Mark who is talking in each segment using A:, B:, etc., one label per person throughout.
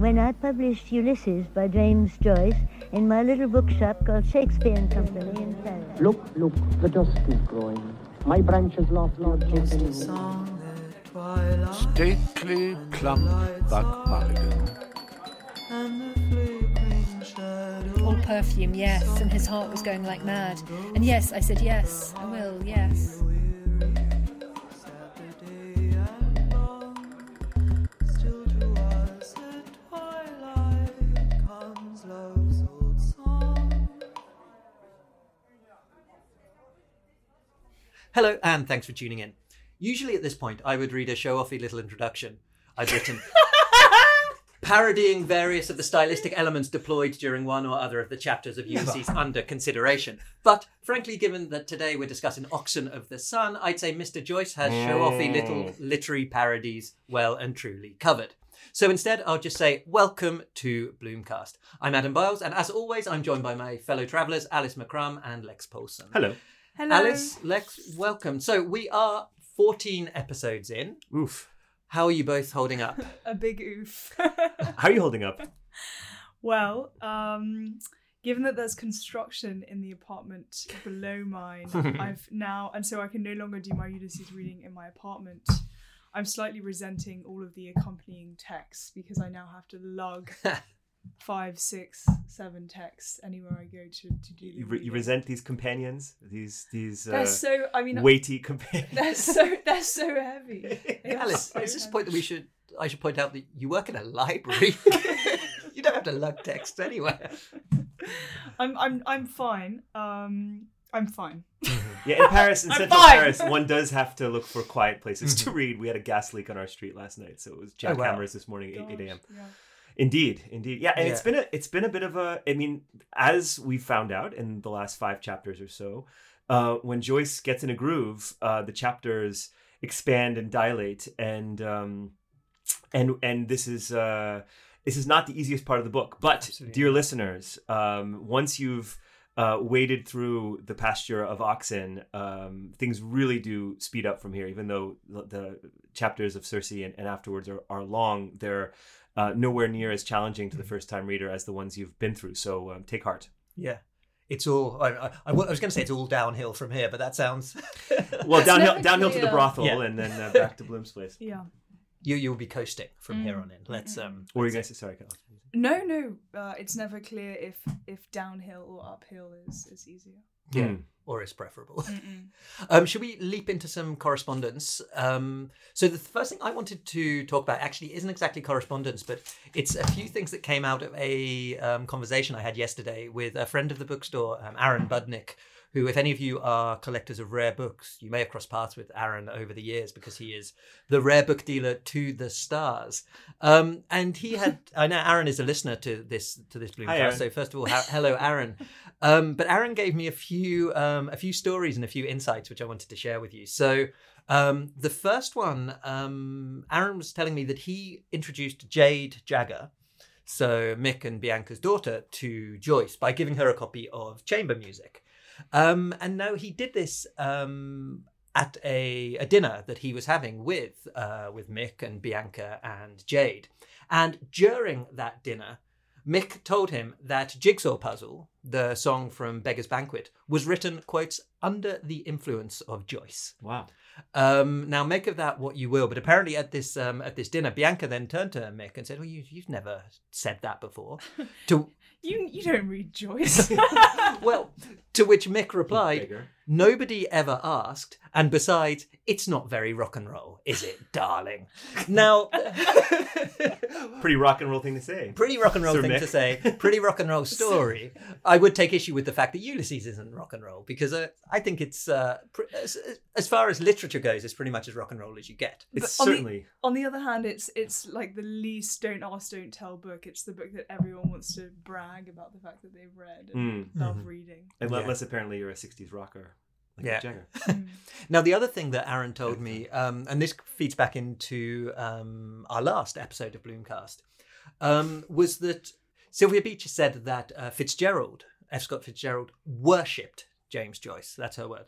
A: when I published Ulysses by James Joyce in my little bookshop called Shakespeare and Company in Paris.
B: Look, look, the dusk is growing. My branches lost Lord Jason.
C: Stately, plump Buck Mulligan.
D: All perfume, yes, and his heart was going like mad. And yes, I said yes, I will, yes.
E: Hello, and thanks for tuning in. Usually at this point, I would read a show offy little introduction I'd written, parodying various of the stylistic elements deployed during one or other of the chapters of Ulysses under consideration. But frankly, given that today we're discussing Oxen of the Sun, I'd say Mr. Joyce has show offy mm. little literary parodies well and truly covered. So instead, I'll just say, welcome to Bloomcast. I'm Adam Biles, and as always, I'm joined by my fellow travellers, Alice McCrum and Lex Paulson.
F: Hello.
D: Hello.
E: Alice, Lex, welcome. So we are 14 episodes in.
F: Oof.
E: How are you both holding up?
G: a big oof.
F: How are you holding up?
G: well, um, given that there's construction in the apartment below mine, I've now, and so I can no longer do my Ulysses reading in my apartment. I'm slightly resenting all of the accompanying texts because I now have to lug five, six, seven texts anywhere I go to, to do the
F: You, re- you resent these companions? These these
G: They're
F: uh,
G: so. I mean,
F: weighty companions?
G: they're so. They're so heavy. They
E: Alice,
G: so
E: is this a
G: heavy.
E: point that we should I should point out that you work in a library. you don't have to lug text anywhere.
G: I'm. I'm. I'm fine. Um. I'm fine.
F: Yeah, in Paris, in
G: I'm
F: central
G: fine.
F: Paris, one does have to look for quiet places to read. We had a gas leak on our street last night, so it was
E: Oh, wow.
F: jackhammers this morning, eight, 8 a.m.
G: yeah.
F: Indeed, indeed. Yeah, and it's
E: Yeah.
F: been a it's been a bit of a I mean, as we found out in the last five chapters or so, uh, when Joyce gets in a groove, uh, the chapters expand and dilate and um and and this is uh this is not the easiest part of the book. But
E: Absolutely.
F: dear listeners, um once you've uh, waded through the pasture of oxen, um, things really do speed up from here. Even though the, the chapters of Circe and, and afterwards are, are long, they're uh, nowhere near as challenging to the first time reader as the ones you've been through. So um, take heart.
E: Yeah. It's all. I, I, I was going to say it's all downhill from here, but that sounds.
F: Well,
G: It's
F: downhill,
G: never
F: downhill to the brothel
E: Yeah.
F: and then uh, back to Bloom's place.
G: Yeah.
E: you you'll be coasting from here
G: Mm.
E: on in. Let's um.
F: Or you guys say sorry? Cal.
G: No, no. Uh, it's never clear if if downhill or uphill is is easier.
E: Yeah.
F: Hmm.
E: Or is preferable. Um, should we leap into some correspondence? Um, so the first thing I wanted to talk about actually isn't exactly correspondence, but it's a few things that came out of a um, conversation I had yesterday with a friend of the bookstore, um, Aaron Budnick. Who, if any of you are collectors of rare books, you may have crossed paths with Aaron over the years because he is the rare book dealer to the stars. Um, and he had, I know Aaron is a listener to this to this
F: Hi, Aaron.
E: So first of all, ha- hello, Aaron. Um, but Aaron gave me a few um, a few stories and a few insights which I wanted to share with you. So um, the first one, um, Aaron was telling me that he introduced Jade Jagger, so Mick and Bianca's daughter, to Joyce by giving her a copy of chamber music. Um, and now he did this um, at a, a dinner that he was having with uh, with Mick and Bianca and Jade. And during that dinner, Mick told him that Jigsaw Puzzle, the song from Beggar's Banquet, was written, quotes, under the influence of Joyce.
F: Wow.
E: Um, now make of that what you will, but apparently at this um, at this dinner, Bianca then turned to Mick and said, "Well, you, you've never said that before." to
G: You you don't read Joyce.
E: well, to which Mick replied,
F: Beggar.
E: "Nobody ever asked, and besides, it's not very rock and roll, is it, darling?" Now,
F: Pretty rock and roll thing to say.
E: pretty rock and roll
F: Sir
E: thing
F: Mick.
E: to say, pretty rock and roll story. I would take issue with the fact that Ulysses isn't rock and roll because uh, I think it's uh, pr- as, as far as literature goes, it's pretty much as rock and roll as you get.
F: It's
G: But on the-
F: certainly
G: On the other hand, it's it's like the least don't ask, don't tell book. It's the book that everyone wants to brag about the fact that they've read and
F: Mm.
G: love
E: Mhm.
G: reading.
F: unless apparently you're a '60s rocker. Like
E: Yeah.
F: Jagger.
G: Mm.
E: Now, the other thing that Aaron told me, um, and this feeds back into um, our last episode of Bloomcast, um, was that Sylvia Beach said that uh, Fitzgerald, F. Scott Fitzgerald, worshipped James Joyce. That's her word.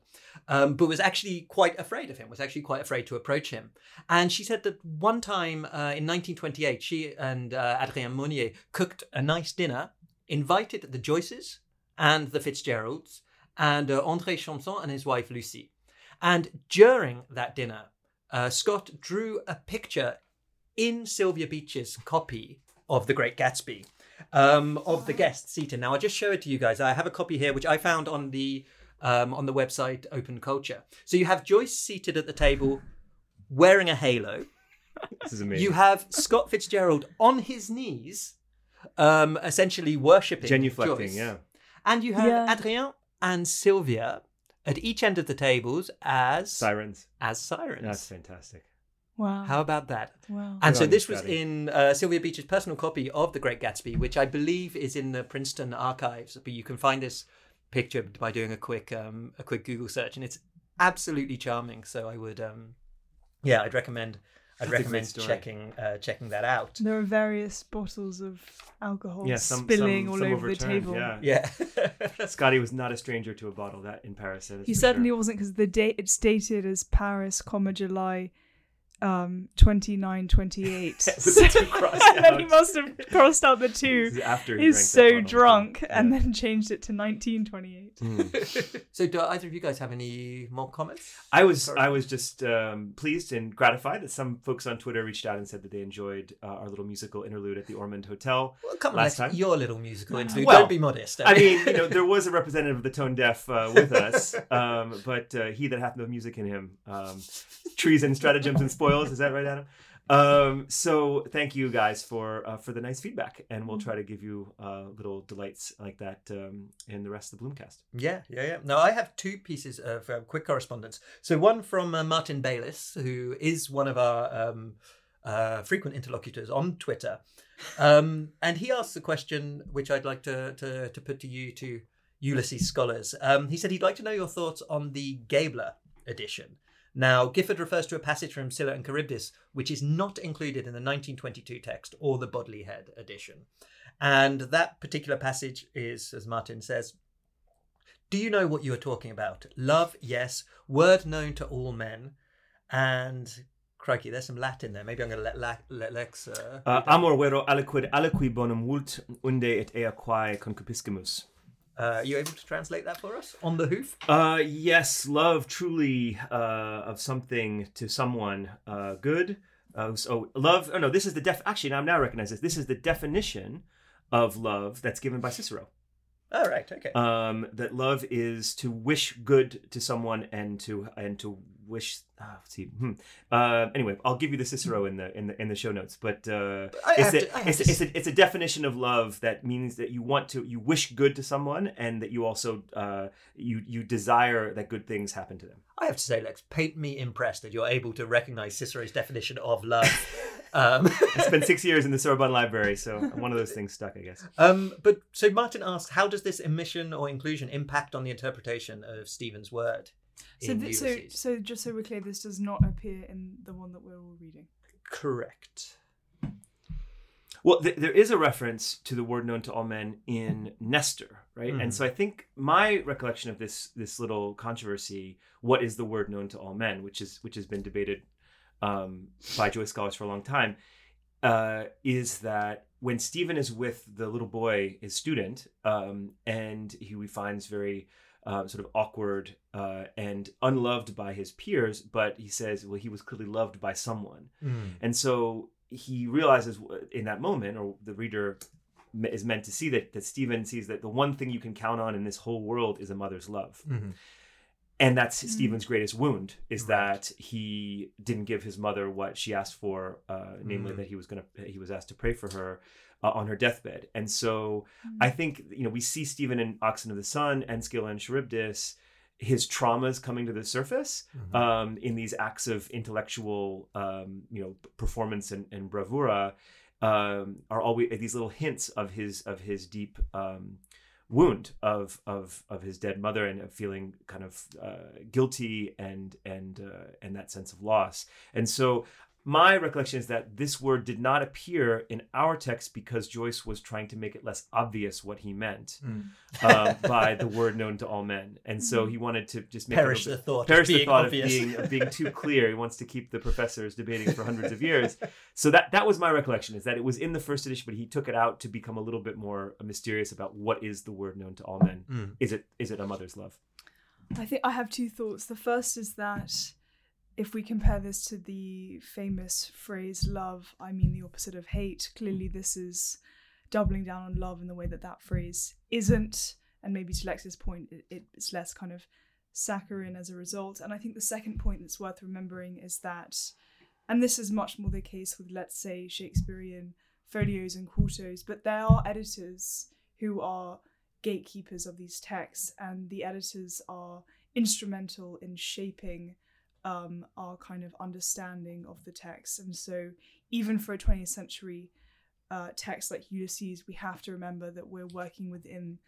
E: Um, but was actually quite afraid of him, was actually quite afraid to approach him. And she said that one time uh, in 1928, she and uh, Adrienne Monnier cooked a nice dinner, invited the Joyces and the Fitzgeralds and uh, André Chamson and his wife Lucy. And during that dinner, uh, Scott drew a picture in Sylvia Beach's copy of The Great Gatsby um, of the guests seated. Now I'll just show it to you guys. I have a copy here, which I found on the um, on the website Open Culture. So you have Joyce seated at the table, wearing a halo.
F: This is amazing.
E: You have Scott Fitzgerald on his knees, um, essentially worshipping
F: genuflecting,
E: Joyce.
F: yeah.
E: And you have
G: Yeah.
E: Adrienne and Sylvia at each end of the tables as
F: Sirens.
E: as sirens.
F: That's fantastic.
G: Wow.
E: How about that?
G: wow.
E: And
F: Good
E: so this was
F: Scotty.
E: in uh, Sylvia Beach's personal copy of The Great Gatsby, which I believe is in the Princeton archives. But you can find this picture by doing a quick um, a quick Google search, and it's absolutely charming. So I would, um, yeah, I'd recommend I'd
F: a
E: recommend checking uh, checking that out.
G: There are various bottles of alcohol
F: Yeah, some
G: spilling
F: some,
G: all
F: some
G: over the table.
F: Yeah.
E: Yeah,
F: Scotty was not a stranger to a bottle that in Paris. that is
G: He certainly
F: sure.
G: wasn't because the date it's dated as Paris, comma July, um, 29, 28.
F: With the two crossed
G: and then he must have crossed out the two.
F: after he
G: He's so
F: bottle.
G: drunk, and then changed it to 1928.
F: Mm.
E: so do either of you guys have any more comments?
F: I was
E: Sorry.
F: I was just um, pleased and gratified that some folks on Twitter reached out and said that they enjoyed uh, our little musical interlude at the Ormond Hotel.
E: Well, come on,
F: Last
E: that's
F: time?
E: your little musical interlude.
F: Well,
E: Don't be modest.
F: I mean, you know, there was a representative of the tone deaf uh, with us, um, but uh, he that hath no music in him, um, treason, stratagems, and spoils. Is that right, Adam? Um, so thank you guys for uh, for the nice feedback, and we'll try to give you uh, little delights like that um, in the rest of the Bloomcast.
E: Yeah, yeah, yeah. Now I have two pieces of uh, quick correspondence. So one from uh, Martin Bayliss, who is one of our um, uh, frequent interlocutors on Twitter, um, and he asked a question which I'd like to to, to put to you to Ulysses scholars. Um, he said he'd like to know your thoughts on the Gabler edition. Now, Gifford refers to a passage from Scylla and Charybdis, which is not included in the 1922 text or the Bodley Head edition. And that particular passage is, as Martin says, do you know what you are talking about? Love, yes. Word known to all men. And crikey, there's some Latin there. Maybe I'm going to let, La- let Lex. Uh,
F: Uh, amor vero aliquid alicui bonum vult unde et ea quae concupiscimus.
E: Uh, are you able to translate that for us on the hoof?
F: Uh, yes, love truly uh, of something to someone uh, good. Uh, so love. Oh no, this is the def. Actually, now now recognize this. This is the definition of love that's given by Cicero.
E: All right, okay.
F: Um, that love is to wish good to someone and to and to wish. Let's see. Hmm. Uh, anyway, I'll give you the Cicero in the in the in the show notes. But uh, it's, a,
E: to-
F: it's,
E: to
F: it's, a, it's a definition of love that means that you want to you wish good to someone and that you also uh, you you desire that good things happen to them.
E: I have to say, Lex, paint me impressed that you're able to recognize Cicero's definition of love. um,
F: I spent six years in the Sorbonne Library, so one of those things stuck, I guess.
E: um, but so Martin asks, how does this omission or inclusion impact on the interpretation of Stephen's word?
G: So, th- so, so just so we're clear, this does not appear in the one that we're all reading.
E: Correct.
F: Well, th- there is a reference to the word known to all men in Nestor, right? And
E: Mhm.
F: so I think my recollection of this this little controversy, what is the word known to all men, which is which has been debated um, by Joycean scholars for a long time, uh, is that when Stephen is with the little boy, his student, um, and he finds very uh, sort of awkward uh, and unloved by his peers, but he says, well, he was clearly loved by someone. And so he realizes in that moment, or the reader is meant to see that that Stephen sees that the one thing you can count on in this whole world is a mother's love,
E: Mhm.
F: and that's
G: Mm.
F: Stephen's greatest wound is
E: Right.
F: that he didn't give his mother what she asked for, uh, namely
E: Mm.
F: that he was gonna he was asked to pray for her uh, on her deathbed, and so I think you know we see Stephen in Oxen of the Sun and Scylla and Charybdis. His traumas coming to the surface,
E: Mhm.
F: um, in these acts of intellectual, um, you know, performance and, and bravura, um, are always these little hints of his of his deep um, wound of of of his dead mother and of feeling kind of uh, guilty and and uh, and that sense of loss. And so my recollection is that this word did not appear in our text because Joyce was trying to make it less obvious what he meant
E: Mm.
F: uh, by the word known to all men, and so he wanted to just make
E: Perish
F: it a
E: the
F: little bit-
E: thought of
F: perish the thought
E: obvious.
F: of being of being too clear. He wants to keep the professors debating for hundreds of years. So that that was my recollection is that it was in the first edition, but he took it out to become a little bit more mysterious about what is the word known to all men.
E: Mm.
F: Is it is it a mother's love?
G: I think I have two thoughts. The first is that if we compare this to the famous phrase love, I mean the opposite of hate, clearly this is doubling down on love in the way that that phrase isn't. And maybe to Lex's point, it, it's less kind of saccharine as a result. And I think the second point that's worth remembering is that, and this is much more the case with, let's say, Shakespearean folios and quartos, but there are editors who are gatekeepers of these texts, and the editors are instrumental in shaping um, our kind of understanding of the text. And so, even for a 20th century uh, text like Ulysses, we have to remember that we're working within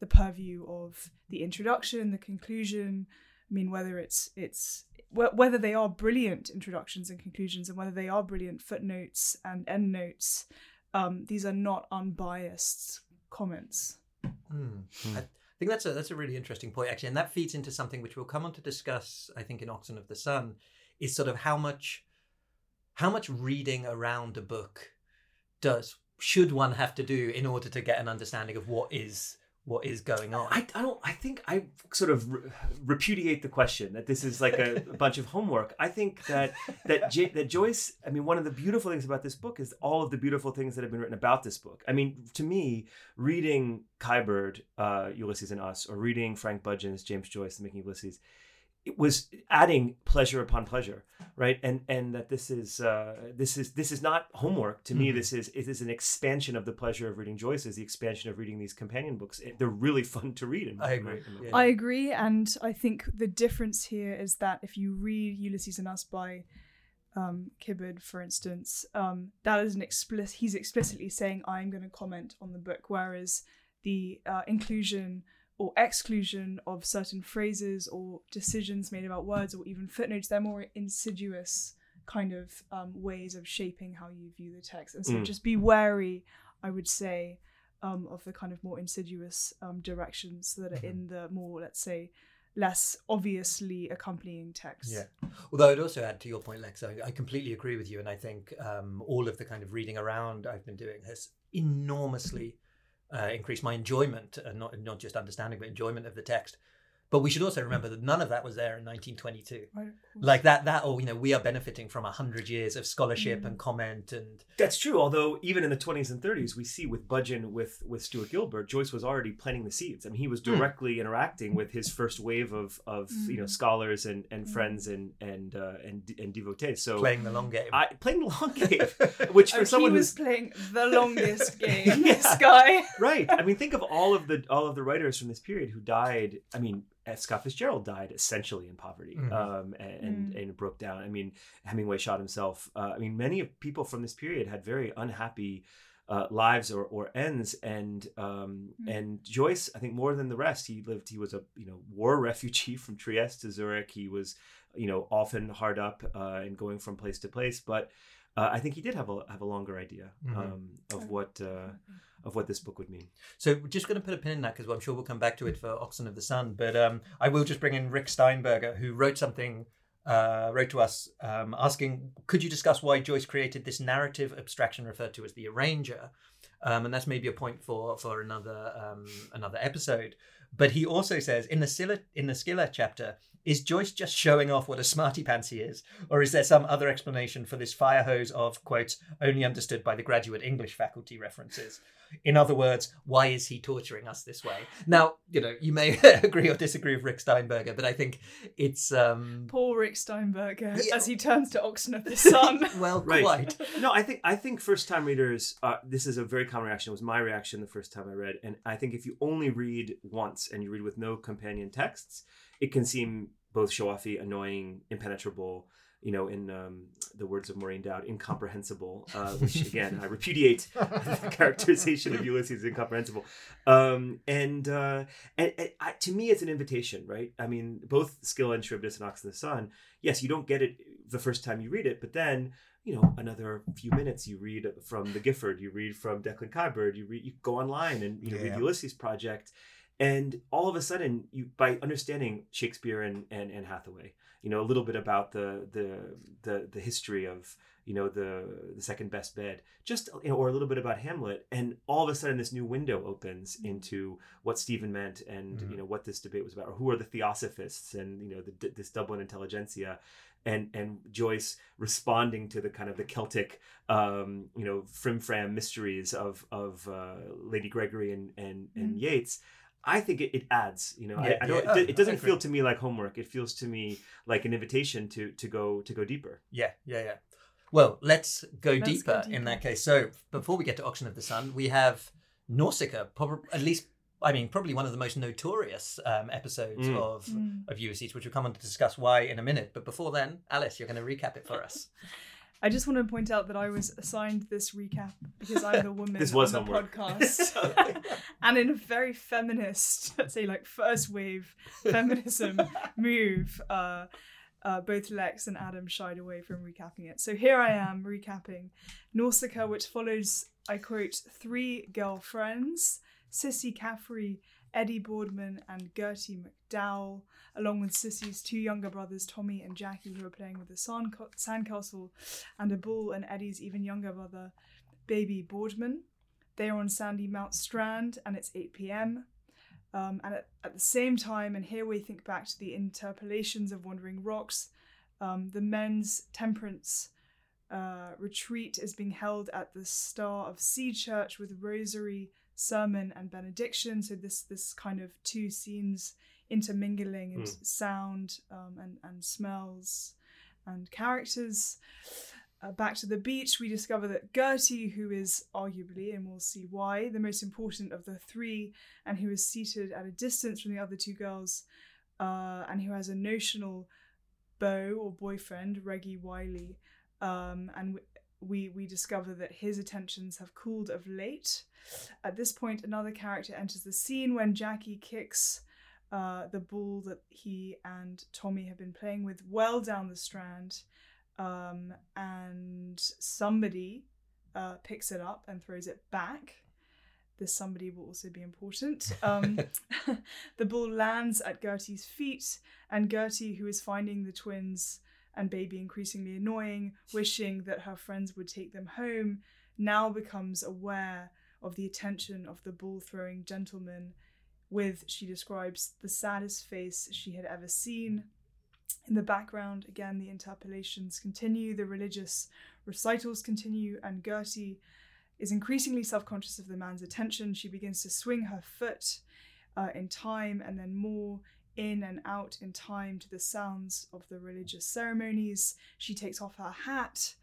G: the purview of the introduction, the conclusion. I mean, whether it's it's wh- whether they are brilliant introductions and conclusions, and whether they are brilliant footnotes and endnotes, um, these are not unbiased comments.
E: Mm. I think that's a that's a really interesting point actually, and that feeds into something which we'll come on to discuss. I think in Oxen of the Sun is sort of how much how much reading around a book does should one have to do in order to get an understanding of what is what is going on.
F: I, I don't. I think I sort of re- repudiate the question that this is like a, a bunch of homework. I think that that J- that Joyce. I mean, one of the beautiful things about this book is all of the beautiful things that have been written about this book. I mean, to me, reading Kiberd, uh, Ulysses and Us, or reading Frank Budgen's James Joyce, The Making Ulysses, it was adding pleasure upon pleasure, right? And and that this is uh, this is this is not homework to me.
E: Mhm.
F: This is it is an expansion of the pleasure of reading Joyce. Is the expansion of reading these companion books. It- they're really fun to read. In
E: I agree.
F: in my-
E: Yeah.
G: I agree, and I think the difference here is that if you read Ulysses and Us by um, Kiberd, for instance, um, that is an explicit. He's explicitly saying, "I'm going to comment on the book," whereas the uh, inclusion or exclusion of certain phrases or decisions made about words or even footnotes, they're more insidious kind of um, ways of shaping how you view the text. And so
F: Mm.
G: just be wary, I would say, um, of the kind of more insidious um, directions that are in the more, let's say, less obviously accompanying text.
E: Yeah. Although I'd also add to your point, Lex, I, I completely agree with you. And I think um, all of the kind of reading around I've been doing has enormously uh, increased my enjoyment, and not, not just understanding, but enjoyment of the text. But we should also remember that none of that was there in 1922.
G: Right.
E: Like that, that, or you know, we are benefiting from a hundred years of scholarship
G: Mm.
E: and comment, and
F: That's true. Although even in the 20s and 30s, we see with Budgen, with with Stuart Gilbert, Joyce was already planting the seeds. I mean, he was
E: Hmm.
F: directly interacting with his first wave of of you know
G: Mm.
F: scholars and and
G: Mm.
F: friends and and uh, and and devotees. So
E: playing the long game.
F: I playing the long game, which for
G: Oh,
F: someone
G: he was
F: who's
G: playing the longest game.
F: Yeah.
G: This guy.
F: right. I mean, think of all of the all of the writers from this period who died. I mean, F. Scott Fitzgerald died essentially in poverty
E: Mhm.
F: um, and, and
G: Mm.
F: and broke down. I mean, Hemingway shot himself. Uh, I mean, many of people from this period had very unhappy. Uh, lives or, or ends and um,
G: Mm.
F: and Joyce I think more than the rest he lived he was a you know war refugee from Trieste to Zurich he was you know often hard up uh, and going from place to place but uh, I think he did have a have a longer idea
E: Mhm.
F: um, of what uh, of what this book would mean
E: So we're just going to put a pin in that because I'm sure we'll come back to it for Oxen of the Sun. But um, I will just bring in Rick Steinberger, who wrote something, uh, wrote to us um, asking, could you discuss why Joyce created this narrative abstraction referred to as the arranger? Um, and that's maybe a point for for another um, another episode. But he also says in the Scylla, in the Scylla chapter, is Joyce just showing off what a smarty pants he is, or is there some other explanation for this fire hose of quotes only understood by the graduate English faculty references? In other words, why is he torturing us this way? Now, you know, you may agree or disagree with Rick Steinberger, but I think it's um
G: Poor Rick Steinberger
E: Yeah.
G: as he turns to Oxen of the Sun.
E: well
F: Right.
E: quite.
F: no, I think I think first time readers. Uh, this is a very common reaction. It was my reaction the first time I read, and I think if you only read once and you read with no companion texts, it can seem both show offy, annoying, impenetrable. You know, in um, the words of Maureen Dowd, incomprehensible. Uh, which again, I repudiate the characterization of Ulysses as incomprehensible. Um, and uh, and, and I, to me, it's an invitation, right? I mean, both Scylla and Charybdis and Ox in the Sun. Yes, you don't get it the first time you read it, but then you know another few minutes you read from the Gifford, you read from Declan Kiberd, you read you go online and you know, read
C: Yeah.
F: the Ulysses Project, and all of a sudden you by understanding Shakespeare and, and and Hathaway, you know a little bit about the the the the history of you know the the second best bed, just you know or a little bit about Hamlet, and all of a sudden this new window opens into what Stephen meant and
C: Mhm.
F: you know what this debate was about, or who are the theosophists and you know the, this Dublin intelligentsia and and Joyce responding to the kind of the Celtic, um, you know, frim-fram mysteries of of uh, Lady Gregory and and, and
G: Mhm.
F: Yeats. I think it, it adds. You know,
E: Yeah,
F: I, I don't.
E: yeah,
F: it, it doesn't
E: agree.
F: feel to me like homework. It feels to me like an invitation to to go to go deeper.
E: Yeah, yeah, yeah. Well, let's go
G: Let's go
E: deeper in that case. So before we get to Oxen of the Sun, we have Nausicaa, probably at least. I mean, probably one of the most notorious um, episodes
F: Mm.
E: of
G: Mm.
E: of Ulysses, which we'll come on to discuss why in a minute. But before then, Alice, you're going to recap it for us.
G: I just want to point out that I was assigned this recap because I'm the woman
F: This was
G: on the
F: homework.
G: podcast, and in a very feminist, let's say like first wave feminism move, uh, uh, both Lex and Adam shied away from recapping it. So here I am recapping Nausicaa, which follows, I quote, three girlfriends, Cissy Caffrey, Edy Boardman, and Gertie McDowell, along with Cissy's two younger brothers, Tommy and Jackie, who are playing with sand- sandcastle, and a bull and Eddie's even younger brother, Baby Boardman. They are on Sandymount Strand, and it's 8 p.m. Um, and at, at the same time, and here we think back to the interpolations of Wandering Rocks, um, the men's temperance uh, retreat is being held at the Star of Sea Church with rosary, sermon, and benediction. So this this kind of two scenes intermingling and
F: Mm.
G: sound um, and and smells and characters. Uh, back to the beach, we discover that Gertie, who is arguably, and we'll see why, the most important of the three, and who is seated at a distance from the other two girls, uh, and who has a notional beau or boyfriend, Reggy Wylie, um, and we, we discover that his attentions have cooled of late. At this point, another character enters the scene when Jackie kicks uh, the ball that he and Tommy have been playing with well down the strand, um, and somebody uh, picks it up and throws it back. This somebody will also be important. Um, the ball lands at Gertie's feet, and Gertie, who is finding the twins and baby increasingly annoying, wishing that her friends would take them home, now becomes aware of the attention of the ball throwing gentleman with, she describes, the saddest face she had ever seen. In the background, again, the interpolations continue, the religious recitals continue, and Gertie is increasingly self conscious of the man's attention. She begins to swing her foot uh, in time and then more in and out in time to the sounds of the religious ceremonies. She takes off her hat.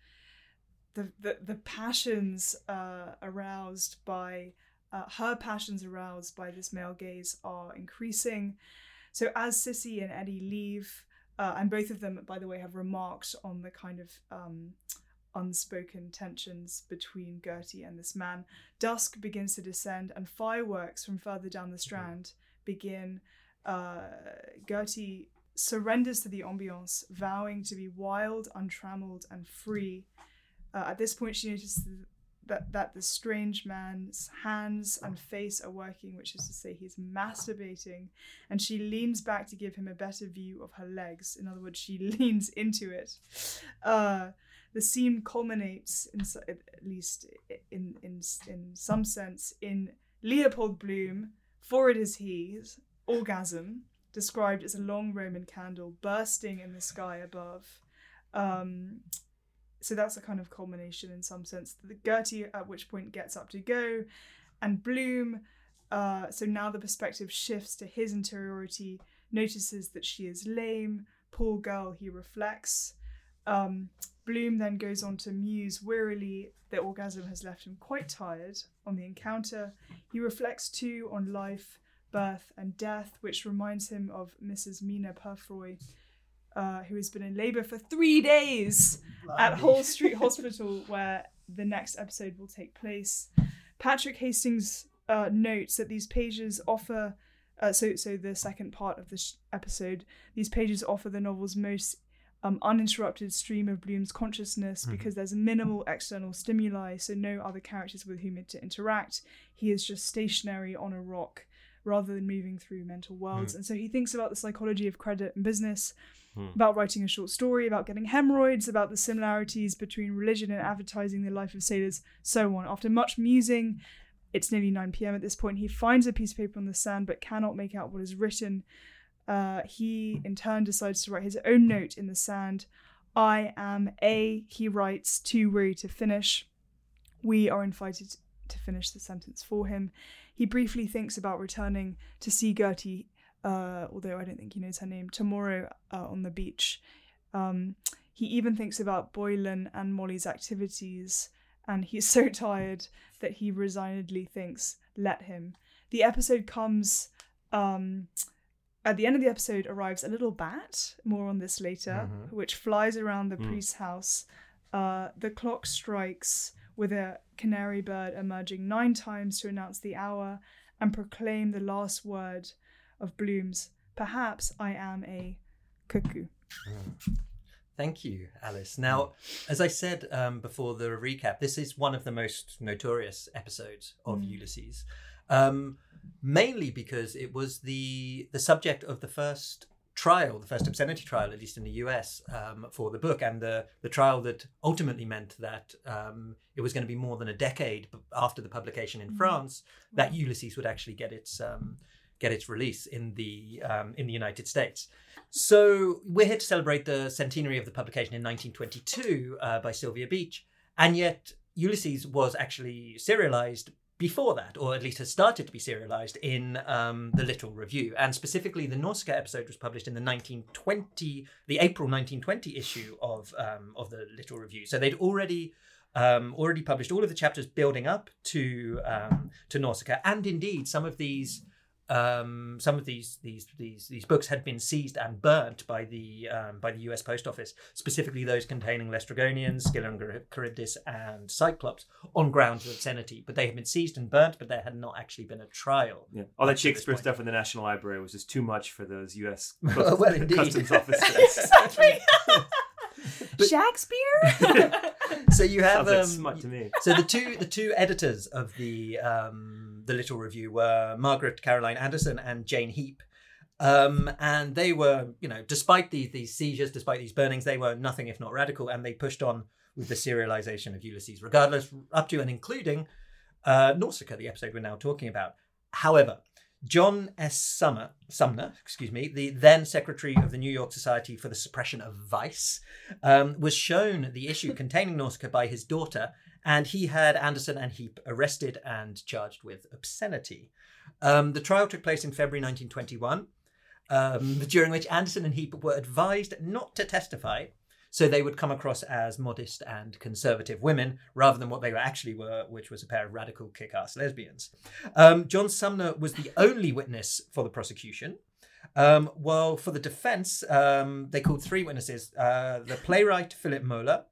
G: The, the, the passions uh, aroused by uh, her passions aroused by this male gaze are increasing. So as Cissy and Edy leave, uh, and both of them, by the way, have remarked on the kind of um, unspoken tensions between Gertie and this man. Dusk begins to descend, and fireworks from further down the strand begin. Uh, Gertie surrenders to the ambiance, vowing to be wild, untrammeled, and free. Uh, at this point, she notices that, that the strange man's hands and face are working, which is to say, he's masturbating, and she leans back to give him a better view of her legs. In other words, she leans into it. Uh, the scene culminates, in, at least in, in, in some sense, in Leopold Bloom, for it is he's orgasm, described as a long Roman candle bursting in the sky above. Um, so that's a kind of culmination in some sense. The Gertie at which point gets up to go, and Bloom. Uh, so now the perspective shifts to his interiority. Notices that she is lame. Poor girl, he reflects. Um, Bloom then goes on to muse wearily that orgasm has left him quite tired on the encounter. He reflects too on life, birth, and death, which reminds him of Mrs. Mina Purefoy, uh, who has been in labour for three days at Holles Street Hospital, where the next episode will take place. Patrick Hastings uh, notes that these pages offer. Uh, so, so the second part of this episode, these pages offer the novel's most um, uninterrupted stream of Bloom's consciousness because there's minimal external stimuli, so no other characters with whom to interact. He is just stationary on a rock rather than moving through mental worlds. And so he thinks about the psychology of credit and business, about writing a short story, about getting hemorrhoids, about the similarities between religion and advertising, the life of sailors, so on. After much musing, it's nearly 9 p.m. at this point. He finds a piece of paper on the sand but cannot make out what is written. Uh, he, in turn, decides to write his own note in the sand. I am A, he writes, too weary to finish. We are invited to finish the sentence for him. He briefly thinks about returning to see Gertie, uh, although I don't think he knows her name, tomorrow uh, on the beach. Um, he even thinks about Boylan and Molly's activities, and he's so tired that he resignedly thinks, let him. The episode comes. Um, at the end of the episode arrives a little bat, more on this later, which flies around the priest's house. Uh, the clock strikes with a canary bird emerging nine times to announce the hour and proclaim the last word of Bloom's. Perhaps I am a cuckoo.
E: Thank you, Alice. Now, as I said um, before the recap, this is one of the most notorious episodes of Ulysses, um, mainly because it was the the subject of the first trial, the first obscenity trial, at least in the US, um, for the book, and the the trial that ultimately meant that um, it was going to be more than a decade after the publication in France that Ulysses would actually get its um, get its release in the um, in the United States. So we're here to celebrate the centenary of the publication in 1922 uh, by Sylvia Beach, and yet Ulysses was actually serialized before that, or at least has started to be serialized in um, the Little Review, and specifically the Nausicaa episode was published in the 1920, the April 1920 issue of um, of the Little Review. So they'd already um, already published all of the chapters building up to um, to Nausicaa, and indeed some of these um, some of these these these these books had been seized and burnt by the um, by the U.S. Post Office, specifically those containing Lestrygonians, Scylla and Charybdis, and Cyclops, on grounds of obscenity. But they had been seized and burnt, but there had not actually been a trial.
F: Yeah. All that
E: Up to this
F: Shakespeare stuff in the National Library was just too much for those U.S.
E: Well, indeed.
F: Customs officers.
G: Exactly. Shakespeare?
E: So you have
F: Sounds like
E: um,
F: smut to me.
E: so the two the two editors of the um, the Little Review were Margaret Caroline Anderson and Jane Heap. Um, and they were, you know, despite these these seizures, despite these burnings, they were nothing if not radical, and they pushed on with the serialization of Ulysses, regardless, up to and including uh, Nausicaa, the episode we're now talking about. However, John S. Summer, Sumner, excuse me, the then secretary of the New York Society for the Suppression of Vice, um, was shown the issue containing Nausicaa by his daughter, and he had Anderson and Heap arrested and charged with obscenity. Um, the trial took place in February 1921, um, during which Anderson and Heap were advised not to testify, so they would come across as modest and conservative women rather than what they actually were, which was a pair of radical kick-ass lesbians. Um, John Sumner was the only witness for the prosecution. Um, well, for the defense, um, they called three witnesses: uh, the playwright Philip Moeller,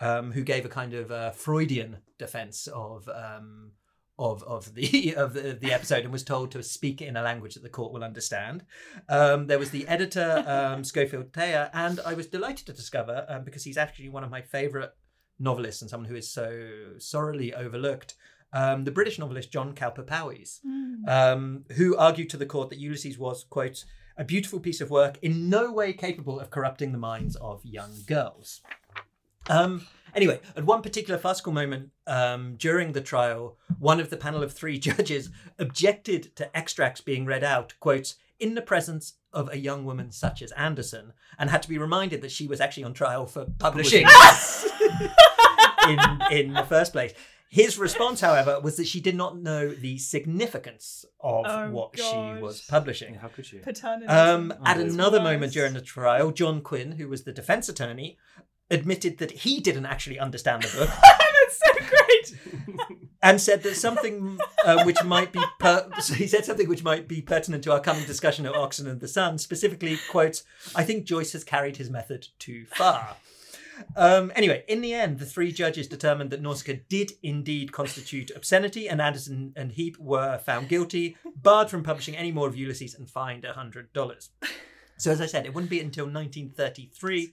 E: um, who gave a kind of uh, Freudian defense of um, of of the of the, the episode and was told to speak in a language that the court will understand. Um, there was the editor um, Scofield Thayer, and I was delighted to discover um, because he's actually one of my favourite novelists and someone who is so sorely overlooked. Um, the British novelist John Cowper Powys, um, who argued to the court that Ulysses was quote a beautiful piece of work in no way capable of corrupting the minds of young girls. Um, anyway, at one particular farcical moment um, during the trial, one of the panel of three judges objected to extracts being read out, quotes, in the presence of a young woman such as Anderson, and had to be reminded that she was actually on trial for publishing in, in the first place. His response, however, was that she did not know the significance of
G: Oh,
E: what she
G: God.
E: was publishing.
F: How could you?
G: Paternity.
E: Um, at another
G: worse.
E: moment during the trial, John Quinn, who was the defense attorney, admitted that he didn't actually understand the book
G: That's so great.
E: and said that something uh, which might be per- so he said something which might be pertinent to our coming discussion of Oxen and the Sun. Specifically, quotes, "I think Joyce has carried his method too far." Um, anyway, in the end, the three judges determined that Nausicaa did indeed constitute obscenity, and Anderson and Heap were found guilty, barred from publishing any more of Ulysses, and fined a hundred dollars. So, as I said, it wouldn't be until 1933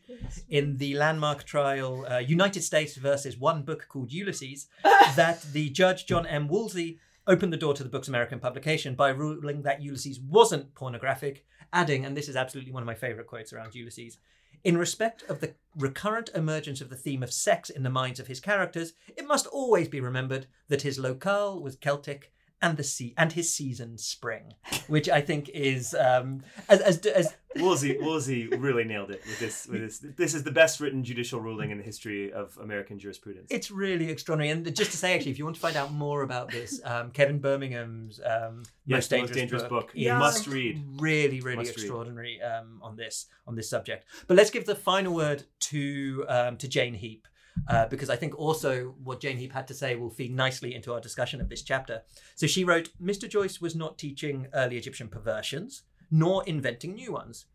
E: in the landmark trial uh, United States versus one book called Ulysses that the judge John M. Woolsey opened the door to the book's American publication by ruling that Ulysses wasn't pornographic, adding, and this is absolutely one of my favorite quotes around Ulysses. In respect of the recurrent emergence of the theme of sex in the minds of his characters, it must always be remembered that his locale was Celtic and the sea and his season spring, which I think is um, as, as as
F: Woolsey Woolsey really nailed it with this with this. This is the best written judicial ruling in the history of American jurisprudence.
E: It's really extraordinary. And just to say, actually, if you want to find out more about this, um, Kevin Birmingham's um,
F: Yes,
E: most dangerous,
F: Most Dangerous
E: book,
F: Book.
G: Yeah.
F: Must read.
E: Really, really
F: Must
E: extraordinary um, on this on this subject. But let's give the final word to um, to Jane Heap. Uh, because I think also what Jane Heap had to say will feed nicely into our discussion of this chapter. So she wrote Mr. Joyce was not teaching early Egyptian perversions, nor inventing new ones.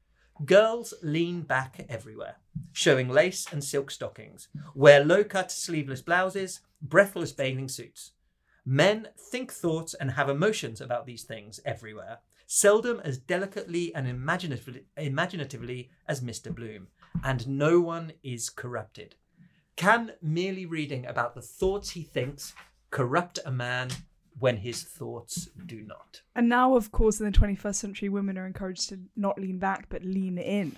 E: Girls lean back everywhere, showing lace and silk stockings, wear low cut sleeveless blouses, breathless bathing suits. Men think thoughts and have emotions about these things everywhere, seldom as delicately and imaginatively, imaginatively as Mr. Bloom, and no one is corrupted. Can merely reading about the thoughts he thinks corrupt a man when his thoughts do not?
G: And now, of course, in the 21st century, women are encouraged to not lean back but lean in.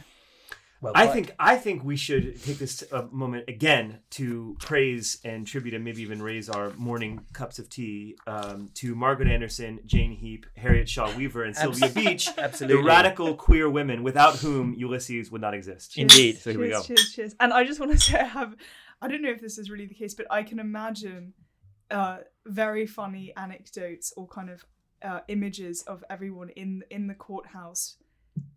E: Well,
F: I
E: put.
F: think I think we should take this uh, moment again to praise and tribute and maybe even raise our morning cups of tea um, to Margaret Anderson, Jane Heap, Harriet Shaw Weaver, and Sylvia Beach,
E: Absolutely.
F: the radical queer women without whom Ulysses would not exist.
E: Indeed.
F: So here we go.
G: Cheers, cheers. And I just want to say, I have, I don't know if this is really the case, but I can imagine uh, very funny anecdotes or kind of uh, images of everyone in in the courthouse,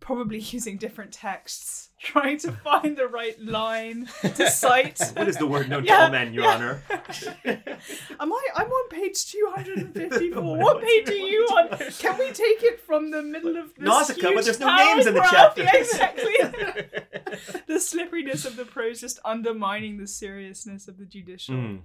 G: probably using different texts, trying to find the right line to cite.
F: What is the word known to
G: Yeah,
F: all men, Your
G: yeah.
F: Honor?
G: Am I? I'm on page 254. what page are you on? Can we take it from the middle of this
F: Nausicaa, but there's no names in the chapter.
G: Yeah, exactly. the slipperiness of the prose just undermining the seriousness of the judicial
F: Mm.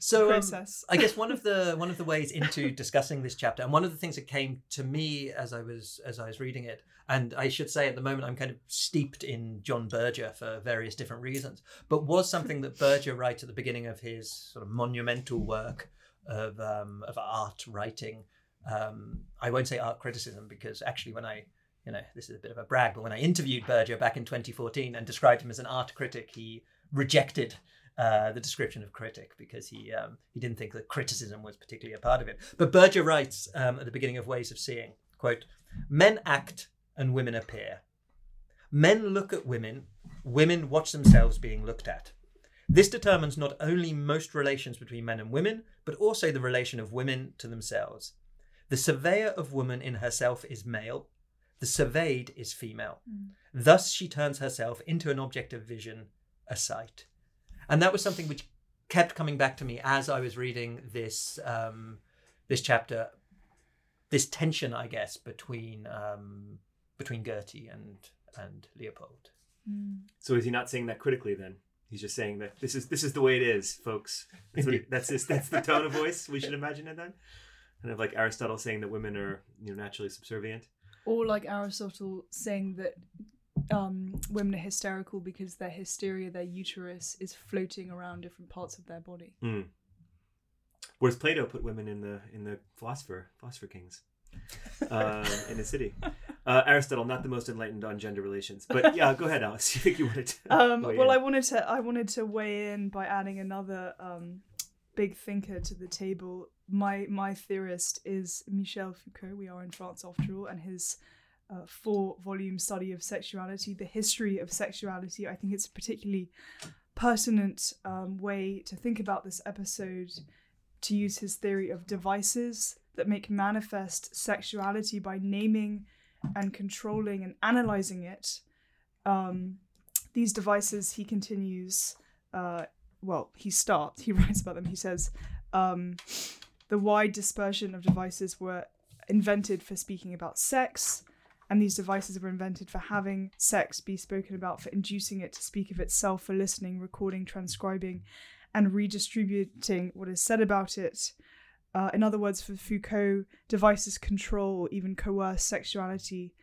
E: So um. I guess one of the one of the ways into discussing this chapter, and one of the things that came to me as I was as I was reading it, and I should say at the moment I'm kind of steeped in John Berger for various different reasons, but was something that Berger writes at the beginning of his sort of monumental work of um, of art writing. Um, I won't say art criticism because actually when I you know this is a bit of a brag, but when I interviewed Berger back in 2014 and described him as an art critic, he rejected uh, the description of critic because he um, he didn't think that criticism was particularly a part of it. But Berger writes um, at the beginning of Ways of Seeing, quote, "Men act and women appear. Men look at women, women watch themselves being looked at. This determines not only most relations between men and women, but also the relation of women to themselves. The surveyor of woman in herself is male, the surveyed is female. Thus she turns herself into an object of vision, a sight. And that was something which kept coming back to me as I was reading this um, this chapter. This tension, I guess, between um, between Gertie and and Leopold.
F: So is he not saying that critically then? He's just saying that this is this is the way it is, folks. That's what he- that's his, that's the tone of voice we should imagine it then. Kind of like Aristotle saying that women are you know naturally subservient.
G: Or like Aristotle saying that um, women are hysterical because their hysteria, their uterus, is floating around different parts of their body.
F: Mm. Whereas Plato put women in the in the philosopher philosopher kings um, in the city. Uh, Aristotle, not the most enlightened on gender relations, but yeah, go ahead, Alice. You think you wanted to?
G: Um, well,
F: in?
G: I wanted to I wanted to weigh in by adding another um, big thinker to the table. My my theorist is Michel Foucault. We are in France after all, and his uh, four volume study of sexuality, the history of sexuality. I think it's a particularly pertinent um, way to think about this episode. To use his theory of devices that make manifest sexuality by naming and controlling and analyzing it. Um, these devices, he continues, uh, well, he starts, he writes about them. He says, um, the wide dispersion of devices were invented for speaking about sex, and these devices were invented for having sex be spoken about, for inducing it to speak of itself, for listening, recording, transcribing, and redistributing what is said about it. Uh, in other words, for Foucault, devices control, even coerce sexuality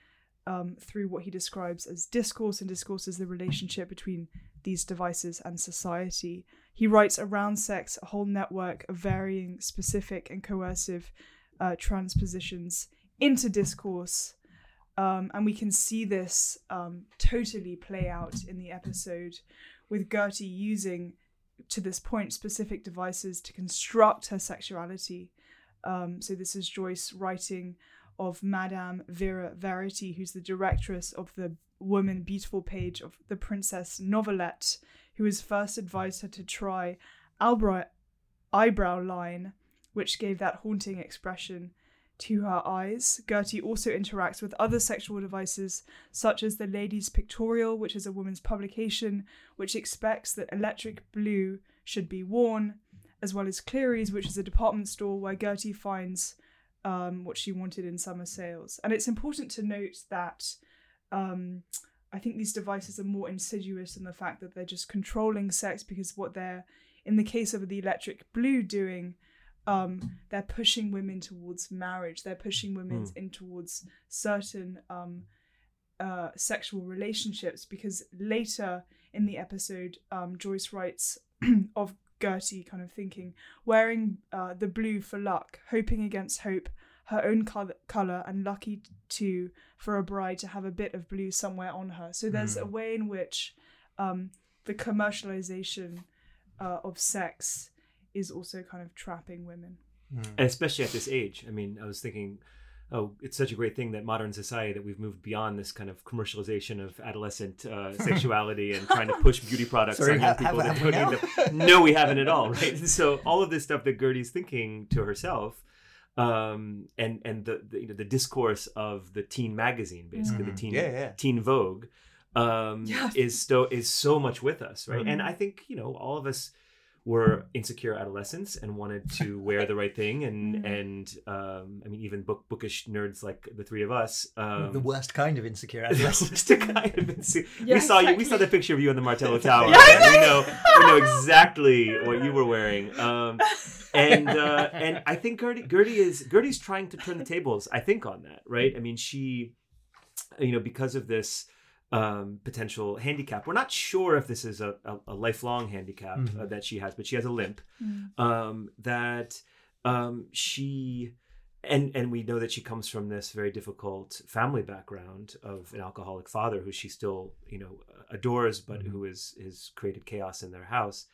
G: um, through what he describes as discourse, and discourse is the relationship between these devices and society. He writes around sex a whole network of varying, specific, and coercive uh, transpositions into discourse. Um, and we can see this um, totally play out in the episode with Gertie using, to this point, specific devices to construct her sexuality. Um, so this is Joyce writing of Madame Vera Verity, who's the directress of the Woman Beautiful page of the Princess Novelette, who has first advised her to try eyebrow, eyebrow line, which gave that haunting expression to her eyes. Gertie also interacts with other sexual devices, such as the Ladies Pictorial, which is a woman's publication which expects that electric blue should be worn, as well as Clery's, which is a department store where Gertie finds um, what she wanted in summer sales. And it's important to note that um, I think these devices are more insidious in the fact that they're just controlling sex because what they're, in the case of the electric blue, doing um, they're pushing women towards marriage. They're pushing women
F: Mm.
G: in towards certain um, uh, sexual relationships because later in the episode, um, Joyce writes of Gertie kind of thinking, wearing uh, the blue for luck, hoping against hope, her own color, color, and lucky too for a bride to have a bit of blue somewhere on her. So there's a way in which um, the commercialization uh, of sex is also kind of trapping women.
F: and especially at this age. I mean, I was thinking, oh, it's such a great thing that modern society that we've moved beyond this kind of commercialization of adolescent uh, sexuality and trying to push beauty products
E: Sorry,
F: on young
E: have-
F: people.
E: have-
F: that
E: have
F: don't
E: we
F: need them. No, we haven't at all, right? So all of this stuff that Gertie's thinking to herself. Um, and and the, the you know the discourse of the teen magazine basically the teen
E: Yeah, yeah.
F: teen Vogue um,
G: Yeah.
F: is so is so much with us right and
G: Mhm.
F: I think you know all of us were insecure adolescents and wanted to wear the right thing and
G: Mhm.
F: and um, I mean even book bookish nerds like the three of us um,
E: the worst kind of insecure
F: just
E: adolescence.
F: to kind of inse-
G: Yeah,
F: we saw you we saw the picture of you in the Martello Tower.
G: Yeah,
F: and we know we know exactly what you were wearing. Um, and uh, and I think Gertie Gertie is Gertie's trying to turn the tables I think on that right? I mean she you know because of this um, potential handicap we're not sure if this is a, a, a lifelong handicap uh,
E: Mhm.
F: that she has but she has a limp
G: Mm.
F: um, that um, she and and we know that she comes from this very difficult family background of an alcoholic father who she still you know adores but
E: Mhm.
F: who is has created chaos in their house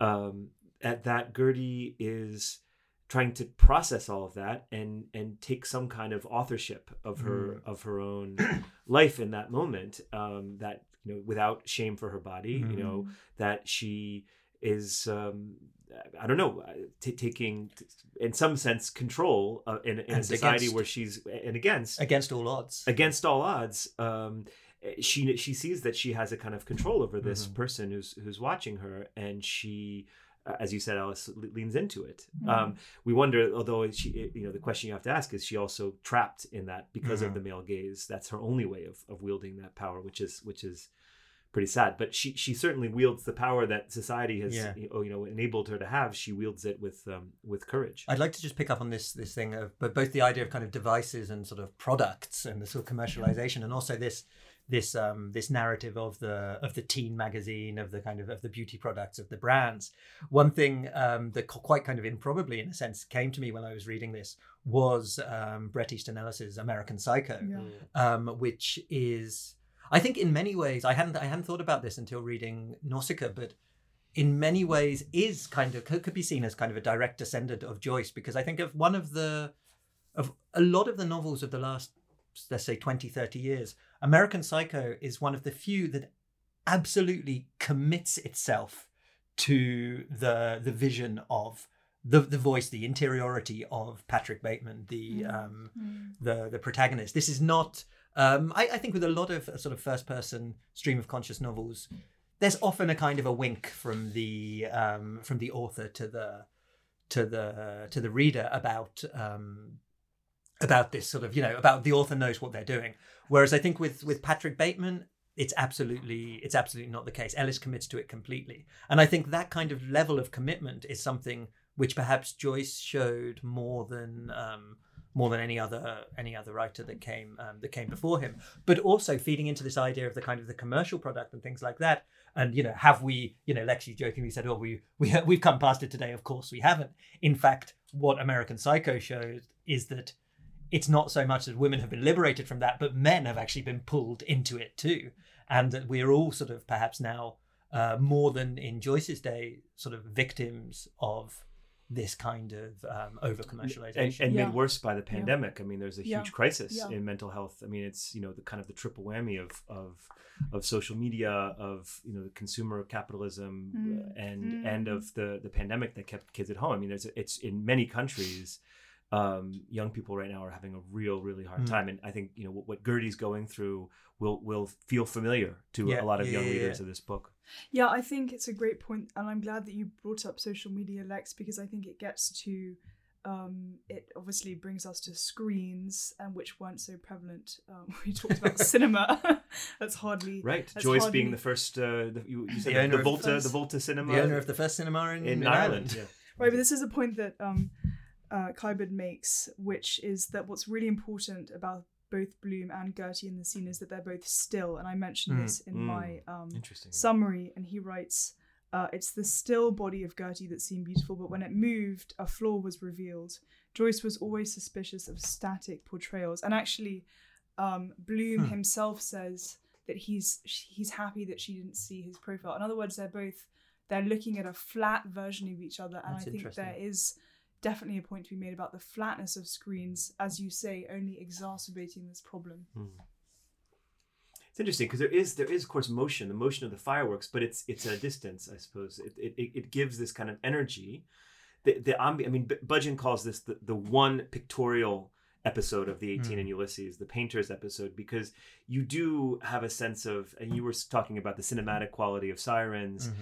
F: um, at that Gertie is trying to process all of that and and take some kind of authorship of her of her own life in that moment um, that you know without shame for her body you
E: Mhm.
F: know that she is um, I don't know uh, t- taking in some sense control uh, in, in a society
E: against-
F: where she's and against
E: Against all odds.
F: against all odds um, she she sees that she has a kind of control over this
E: Mhm.
F: person who's who's watching her and she as you said alice leans into it
G: Mhm.
F: um, we wonder although she you know the question you have to ask is she also trapped in that because of
E: Mhm.
F: the male gaze that's her only way of, of wielding that power which is which is pretty sad but she she certainly wields the power that society has
E: Yeah.
F: you know, you know enabled her to have she wields it with um, with courage
E: I'd like to just pick up on this this thing of but both the idea of kind of devices and sort of products and the sort of commercialization and also this this um this narrative of the of the teen magazine of the kind of of the beauty products of the brands one thing um that quite kind of improbably in a sense came to me when i was reading this was um bret easton ellis's american psycho
G: Yeah.
E: um, which is I think in many ways I hadn't I hadn't thought about this until reading Nausicaa, but in many ways is kind of could, could be seen as kind of a direct descendant of Joyce because I think of one of the of a lot of the novels of the last let's say 20 30 years American Psycho is one of the few that absolutely commits itself to the the vision of the the voice the interiority of Patrick Bateman the
G: Mm.
E: um
G: Mm.
E: the the protagonist. This is not. Um, I, I think with a lot of sort of first person stream of conscious novels, there's often a kind of a wink from the um, from the author to the to the to the reader about um, about this sort of you know about the author knows what they're doing. Whereas I think with with Patrick Bateman, it's absolutely it's absolutely not the case. Ellis commits to it completely, and I think that kind of level of commitment is something which perhaps Joyce showed more than um, more than any other any other writer that came um, that came before him. But also feeding into this idea of the kind of the commercial product and things like that. And you know, have we? You know, Lexi jokingly said, "Oh, we we we've come past it today." Of course, we haven't. In fact, what American Psycho shows is that it's not so much that women have been liberated from that, but men have actually been pulled into it too, and that we're all sort of perhaps now uh, more than in Joyce's day, sort of victims of this kind of um, over
F: and,
E: commercialization.
F: and
G: Yeah.
F: made worse by the pandemic. I mean, there's a
G: Yeah.
F: huge crisis
G: Yeah.
F: in mental health. I mean, it's you know the kind of the triple whammy of of of social media, of you know the consumer capitalism,
G: Mm.
F: uh, and
G: Mm.
F: and of the the pandemic that kept kids at home. I mean, there's it's in many countries. Um, young people right now are having a real, really hard
E: Mm.
F: time, and I think you know what, what Gertie's going through will will feel familiar to
E: Yeah,
F: a lot of
E: yeah,
F: young
E: yeah,
F: readers
E: yeah.
F: of this book.
G: Yeah, I think it's a great point, and I'm glad that you brought up social media, Lex, because I think it gets to, um, it obviously brings us to screens, and which weren't so prevalent. Um, we talked about cinema. That's hardly
F: Right,
G: That's
F: Joyce
G: hardly-
F: being the first, uh, the, you, you said
E: The
F: the, the Volta,
G: first-
F: the Volta Cinema,
E: the owner of the first cinema in,
F: in,
E: in
F: Ireland. Yeah.
G: right. But this is a point that um, uh, Kiberd makes, which is that what's really important about both Bloom and Gertie in the scene is that they're both still, and I mentioned
E: Mm,
G: this in
F: mm.
G: my um,
F: Interesting.
G: summary, and he writes, uh, "It's the still body of Gertie that seemed beautiful, but when it moved, a flaw was revealed. Joyce was always suspicious of static portrayals, and actually, um, Bloom
E: Hmm.
G: himself says that he's he's happy that she didn't see his profile. In other words, they're both they're looking at a flat version of each other, and
E: That's
G: I think there is." Definitely a point to be made about the flatness of screens, as you say, only exacerbating this problem.
F: Hmm. It's interesting because there is there is of course motion, the motion of the fireworks, but it's it's at a distance, I suppose. It it, it gives this kind of energy. The the I mean, B- Budgen calls this the, the one pictorial episode of the 18
E: Hmm.
F: and Ulysses, the painters episode, because you do have a sense of, and you were talking about the cinematic quality of sirens.
E: Mhm.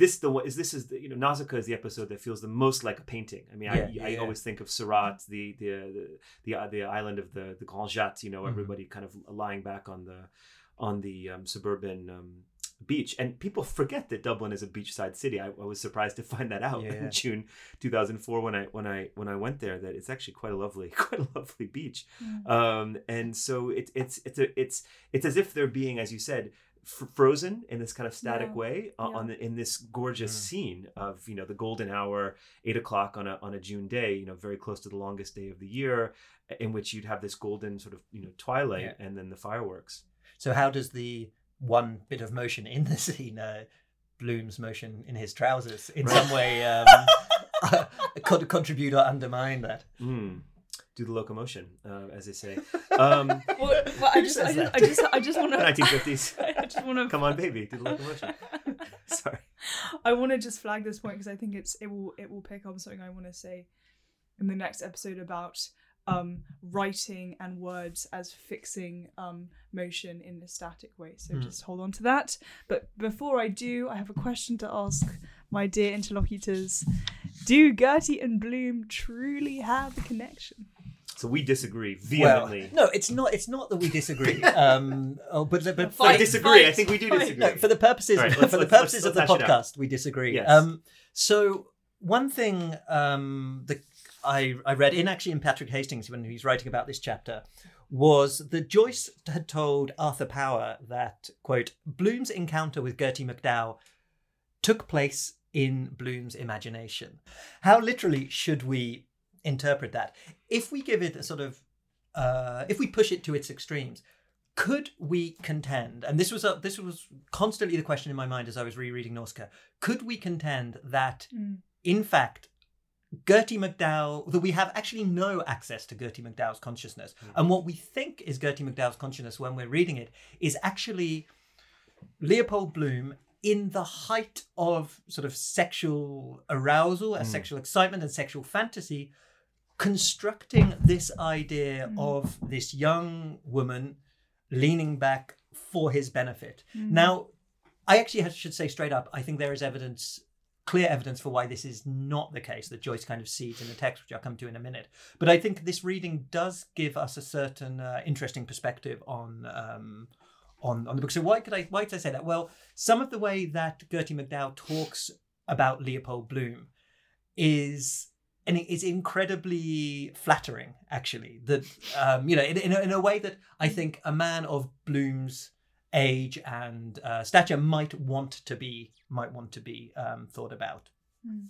F: This the one is this is the, you know Nausicaa is the episode that feels the most like a painting. I mean,
E: Yeah,
F: I,
E: yeah,
F: I
E: yeah.
F: always think of Seurat, the the the the, uh, the island of the the Grand Jatte. You know,
E: Mhm.
F: everybody kind of lying back on the on the um, suburban um, beach, and people forget that Dublin is a beachside city. I, I was surprised to find that out
E: Yeah.
F: in June 2004 when I when I when I went there. That it's actually quite a lovely quite a lovely beach. Um, and so it, it's it's a, it's it's as if they're being, as you said, f- frozen in this kind of static
G: Yeah.
F: way uh,
G: Yeah.
F: on the, in this gorgeous
E: Mm.
F: scene of you know the golden hour, eight o'clock on a on a June day, you know, very close to the longest day of the year, in which you'd have this golden sort of you know twilight
E: Yeah.
F: and then the fireworks.
E: So how does the one bit of motion in the scene, uh, Bloom's motion in his trousers, in
F: Right.
E: some way um, could contribute or undermine that?
F: Mm. Do the locomotion, uh, as they say. Um,
G: Well, well, I
E: Who
G: just, I just. I just, I just want to.
F: 1950s.
G: I just want to.
F: Come on, baby, do the locomotion. Sorry.
G: I want to just flag this point because I think it's it will it will pick up something I want to say in the next episode about um, writing and words as fixing um, motion in a static way. So
E: Hmm.
G: just hold on to that. But before I do, I have a question to ask my dear interlocutors. Do Gertie and Bloom truly have a connection?
F: So we disagree
E: Well,
F: vehemently.
E: no, it's not. It's not that we disagree. um, oh, but but
F: I
G: Fight,
F: disagree. I think we do disagree.
E: no, for the purposes
F: All right,
E: for
F: let's-
E: the
F: let's-
E: purposes
F: let's-
E: of the
F: let's hash it
E: podcast, we disagree.
F: Yes.
E: Um, so one thing um, that I I read in actually in Patrick Hastings when he's writing about this chapter was that Joyce had told Arthur Power that quote Bloom's encounter with Gertie McDowell took place in Bloom's imagination. How literally should we interpret that? If we give it a sort of uh, if we push it to its extremes, could we contend? And this was a, this was constantly the question in my mind as I was rereading Nausicaa. Could we contend that,
G: Mm.
E: in fact, Gertie McDowell that we have actually no access to Gertie McDowell's consciousness, and what we think is Gertie McDowell's consciousness when we're reading it is actually Leopold Bloom in the height of sort of sexual arousal, and
F: Mm.
E: sexual excitement, and sexual fantasy, constructing this idea
G: Mm.
E: of this young woman leaning back for his benefit.
G: Mm.
E: Now, I actually should say straight up, I think there is evidence, clear evidence for why this is not the case that Joyce kind of sees in the text, which I'll come to in a minute. But I think this reading does give us a certain uh, interesting perspective on. Um, on, on the book. So why could I why did I say that? Well, some of the way that Gertie McDowell talks about Leopold Bloom is and it is incredibly flattering, actually. That um, you know, in, in, a, in a way that I think a man of Bloom's age and uh, stature might want to be might want to be um, thought about.
G: Mm.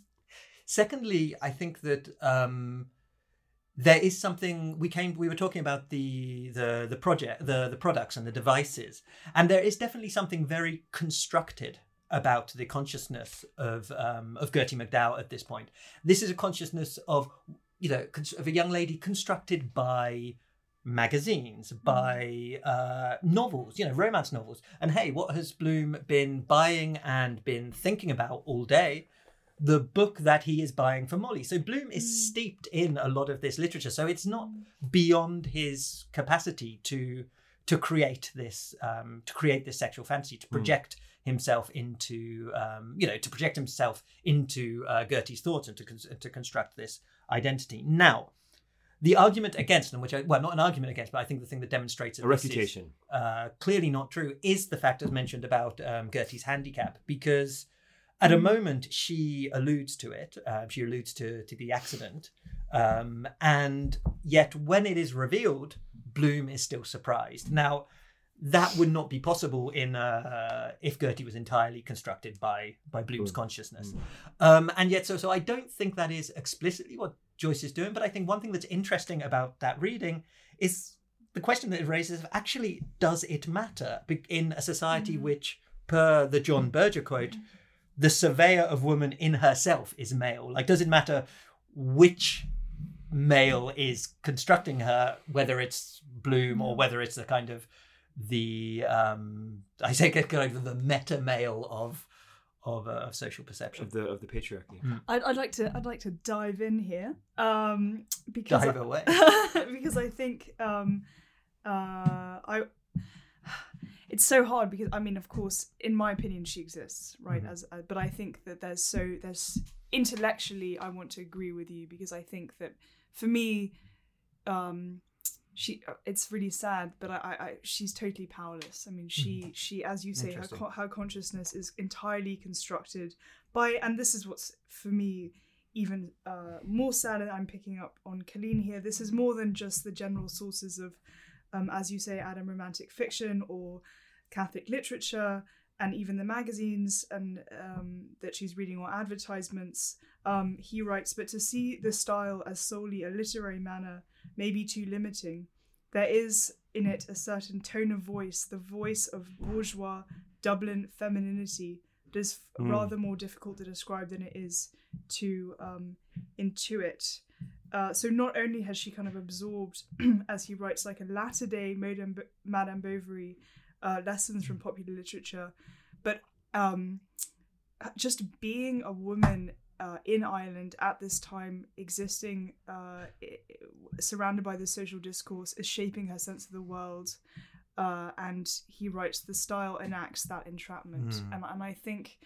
E: Secondly, I think that um, there is something we came we were talking about the the the project the the products and the devices, and there is definitely something very constructed about the consciousness of um, of Gertie McDowell at this point. This is a consciousness of you know of a young lady constructed by magazines, by uh, novels, you know, romance novels. And hey, what has Bloom been buying and been thinking about all day? The book that he is buying for Molly. So Bloom is steeped in a lot of this literature. So it's not beyond his capacity to to create this um, to create this sexual fantasy to project himself into um, you know to project himself into uh, Gertie's thoughts and to con- to construct this identity. Now, the argument against them, which I, well, not an argument against, but I think the thing that demonstrates that
F: A
E: this is,
F: refutation.
E: uh, clearly not true, is the fact as mentioned about um, Gertie's handicap, because at a moment she alludes to it. Uh, she alludes to to the accident, um, and yet when it is revealed, Bloom is still surprised. Now. That would not be possible in uh, if Gertie was entirely constructed by by Bloom's
F: Mm.
E: consciousness, um, and yet so so I don't think that is explicitly what Joyce is doing. But I think one thing that's interesting about that reading is the question that it raises of actually does it matter in a society mm. which, per the John Berger quote, mm. the surveyor of woman in herself is male. Like, does it matter which male is constructing her, whether it's Bloom or mm. whether it's the kind of the um I say kind of the meta male of of, uh, of social perception.
F: of the of the patriarchy.
G: I'd, I'd like to I'd like to dive in here um, because
E: Dive
G: I,
E: away.
G: because I think um, uh, I it's so hard because I mean of course in my opinion she exists right
E: Mm-hmm.
G: as uh, but I think that there's so there's intellectually I want to agree with you because I think that for me um she uh, it's really sad but I, I, I she's totally powerless. I mean she she as you say her, her consciousness is entirely constructed by and this is what's for me even uh, more sad and i'm picking up on colleen here this is more than just the general sources of um, as you say adam romantic fiction or catholic literature and even the magazines and um, that she's reading or advertisements. Um, he writes but to see the style as solely a literary manner may be too limiting. There is in it a certain tone of voice, the voice of bourgeois Dublin femininity, that is
F: Mm.
G: rather more difficult to describe than it is to um, intuit. Uh, so not only has she kind of absorbed, as he writes, like a latter day Madame, Madame Bovary uh, lessons from popular literature, but um, just being a woman uh, in Ireland at this time, existing uh, surrounded by the social discourse, is shaping her sense of the world. Uh, and he writes, the style enacts that entrapment.
E: Mm.
G: And, and I think,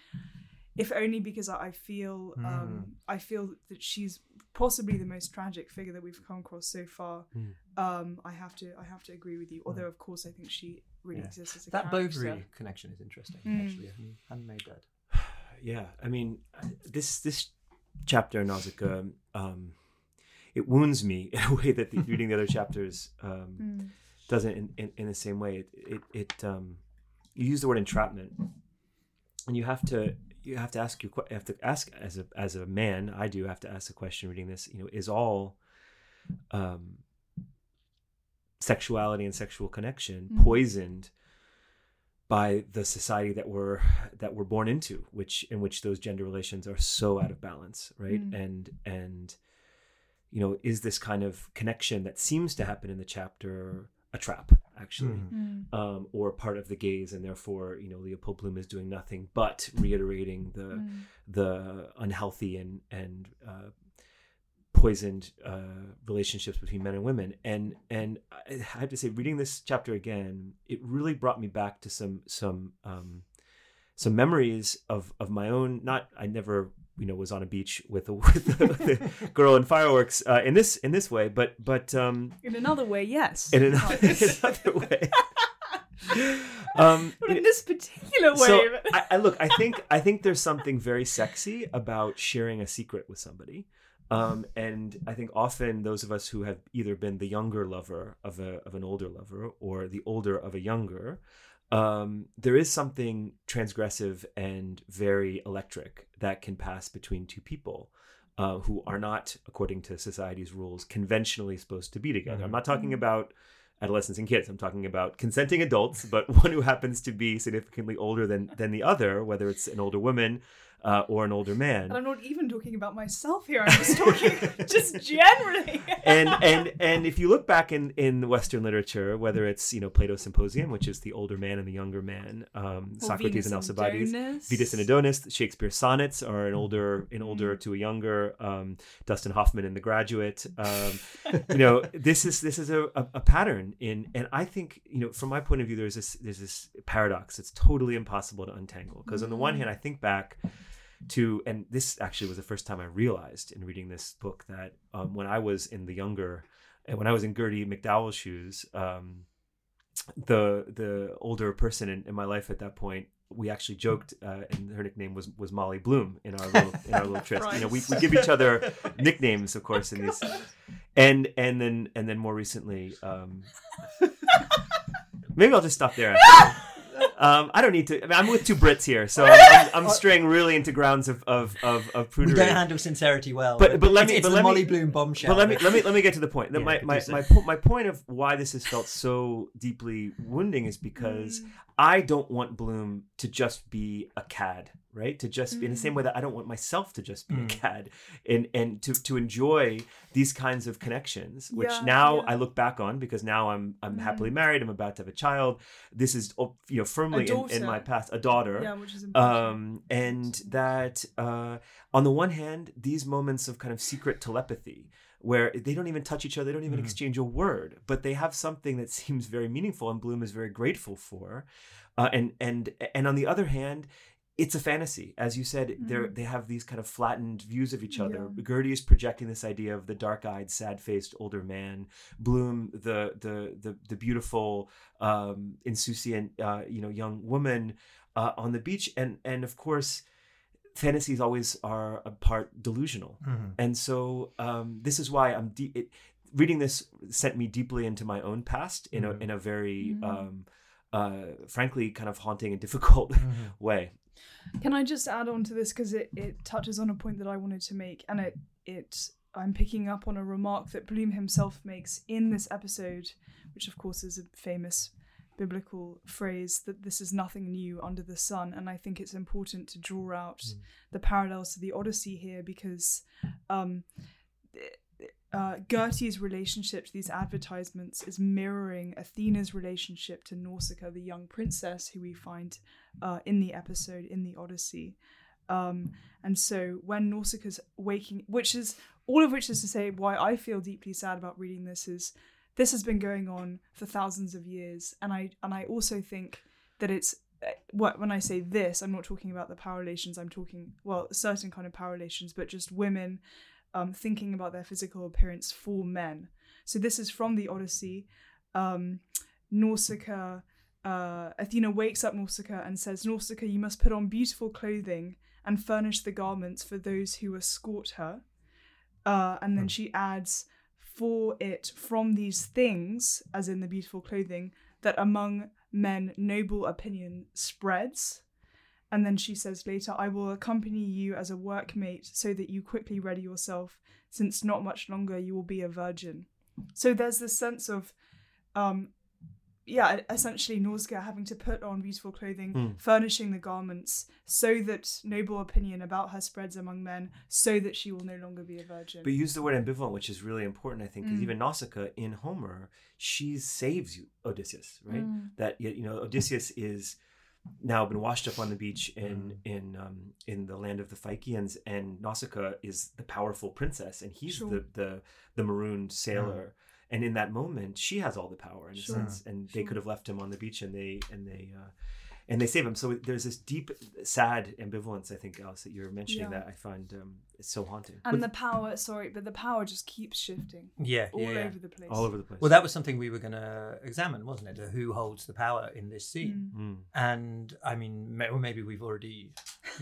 G: if only because I feel,
E: Mm.
G: um, I feel that she's possibly the most tragic figure that we've come across so far.
F: Mm.
G: Um, I have to, I have to agree with you. Although, of course, I think she really
F: Yeah.
G: exists as a
E: That
G: character.
E: Bovary connection is interesting,
G: Mm.
E: actually. I hadn't- hadn't made that.
F: Yeah i mean this this chapter in nausicaa um it wounds me in a way that the, reading the other chapters um
G: Mm.
F: doesn't in, in, in the same way it, it it um you use the word entrapment and you have to you have to ask your you have to ask as a as a man i do have to ask the question reading this you know is all um sexuality and sexual connection
G: Mhm.
F: poisoned by the society that we're that we're born into which in which those gender relations are so out of balance right
G: Mm.
F: and and you know is this kind of connection that seems to happen in the chapter a trap actually
E: Mhm.
G: Mm.
F: um, or part of the gaze and therefore you know leopold bloom is doing nothing but reiterating the
G: Mm.
F: the unhealthy and and uh, poisoned uh, relationships between men and women and and I have to say reading this chapter again it really brought me back to some some um, some memories of of my own not I never you know was on a beach with a, with a, with a girl in fireworks uh, in this in this way but but um
G: In another way, yes.
F: in another, in another way um
G: But in this particular way.
F: so I, I look i think i think there's something very sexy about sharing a secret with somebody Um, and I think often those of us who have either been the younger lover of a of an older lover or the older of a younger, um, there is something transgressive and very electric that can pass between two people. Uh, who are not, according to society's rules, conventionally supposed to be together. I'm not talking about adolescents and kids. I'm talking about consenting adults, but one who happens to be significantly older than than the other, whether it's an older woman uh, or an older man.
G: And I'm not even talking about myself here. I'm just talking just generally.
F: and and and if you look back in in Western literature, whether it's you know Plato's Symposium, which is the older man and the younger man, um, Socrates
G: Venus
F: and
G: and
F: Alcibiades,
G: Adonis.
F: Venus and Adonis, Shakespeare's sonnets are an older an older
G: Mm.
F: to a younger, um, Dustin Hoffman in The Graduate. Um, you know this is this is a, a, a pattern in and I think you know from my point of view there's this there's this paradox it's totally impossible to untangle because on the one hand I think back to and this actually was the first time I realized in reading this book that um, when I was in the younger and when I was in Gertie McDowell's shoes um, the the older person in, in my life at that point we actually joked uh, and her nickname was was Molly Bloom in our little in our little tryst you know we, we give each other nicknames of course in these and and then and then more recently um maybe i'll just stop there. Um i don't need to I mean, i'm with two brits here so i'm, I'm, I'm straying really into grounds of of of, of
E: We
F: prudery
E: don't handle sincerity well.
F: But- but let me-
E: it's
F: but
E: the
F: let me-
E: Molly Bloom bombshell.
F: but let me let me let me get to the point.
E: Yeah,
F: my my my, po- my point of why this has felt so deeply wounding is because
G: Mm.
F: I don't want Bloom to just be a cad, right? To just be in the same way that I don't want myself to just be a
E: Mm.
F: cad, and and to to enjoy these kinds of connections, which
G: Yeah,
F: now
G: yeah.
F: I look back on because now I'm I'm
G: Mm.
F: happily married. I'm about to have a child. This is oh, you know firmly in, in my past a daughter
G: Yeah, which is important.
F: um, and that uh, on the one hand, these moments of kind of secret telepathy, where they don't even touch each other, they don't even
E: Mhm.
F: exchange a word, but they have something that seems very meaningful, and Bloom is very grateful for. Uh, and and and on the other hand, it's a fantasy, as you said. They they have these kind of flattened views of each other.
G: Yeah.
F: Gertie is projecting this idea of the dark-eyed, sad-faced older man. Bloom, the the the the beautiful, um, insouciant, uh, you know, young woman uh, on the beach, and and of course, fantasies always are a part delusional,
E: Mhm.
F: and so um, this is why I'm de- it, reading this sent me deeply into my own past in a
E: Mhm.
F: in a very
G: Mhm.
F: um, uh, frankly kind of haunting and difficult
E: Mhm.
F: way.
G: Can I just add on to this because it, it touches on a point that I wanted to make, and it it I'm picking up on a remark that Bloom himself makes in this episode, which of course is a famous biblical phrase that this is nothing new under the sun, and I think it's important to draw out the parallels to the Odyssey here because um, uh, Gertie's relationship to these advertisements is mirroring Athena's relationship to Nausicaa, the young princess who we find uh, in the episode in the Odyssey. Um, and so when Nausicaa's waking, which is all of which is to say why I feel deeply sad about reading this is this has been going on for thousands of years, and I and I also think that it's uh, what when I say this, I'm not talking about the power relations. I'm talking well, certain kind of power relations, but just women um, thinking about their physical appearance for men. So this is from the Odyssey. Um, Nausicaa, uh, Athena wakes up Nausicaa and says, Nausicaa, you must put on beautiful clothing and furnish the garments for those who escort her. Uh, and then she adds, for it from these things, as in the beautiful clothing, that among men noble opinion spreads. And then she says later, I will accompany you as a workmate so that you quickly ready yourself, since not much longer you will be a virgin. So there's this sense of, um, yeah, essentially Nausicaa having to put on beautiful clothing,
F: Hmm.
G: furnishing the garments, so that noble opinion about her spreads among men, so that she will no longer be a virgin.
F: But use the word ambivalent, which is really important, I think, because
G: Mm.
F: even Nausicaa in Homer, she saves you, Odysseus, right?
G: Mm.
F: That you know, Odysseus is now been washed up on the beach in in um, in the land of the Phaeacians, and Nausicaa is the powerful princess, and he's
G: Sure.
F: the the the marooned sailor. And in that moment, she has all the power in
G: Sure.
F: a sense, and they could have left him on the beach, and they and they. Uh, and they save him. So there's this deep, sad ambivalence. I think, Alice, that you're mentioning
G: Yeah.
F: that I find um, it's so haunting.
G: and the power, sorry, but the power just keeps shifting
E: Yeah,
G: all
E: yeah, yeah.
G: over the place.
F: all over the place.
E: Well, that was something we were going to examine, wasn't it? Uh, Who holds the power in this scene?
G: Mm.
F: Mm.
E: And I mean, may- or maybe we've already,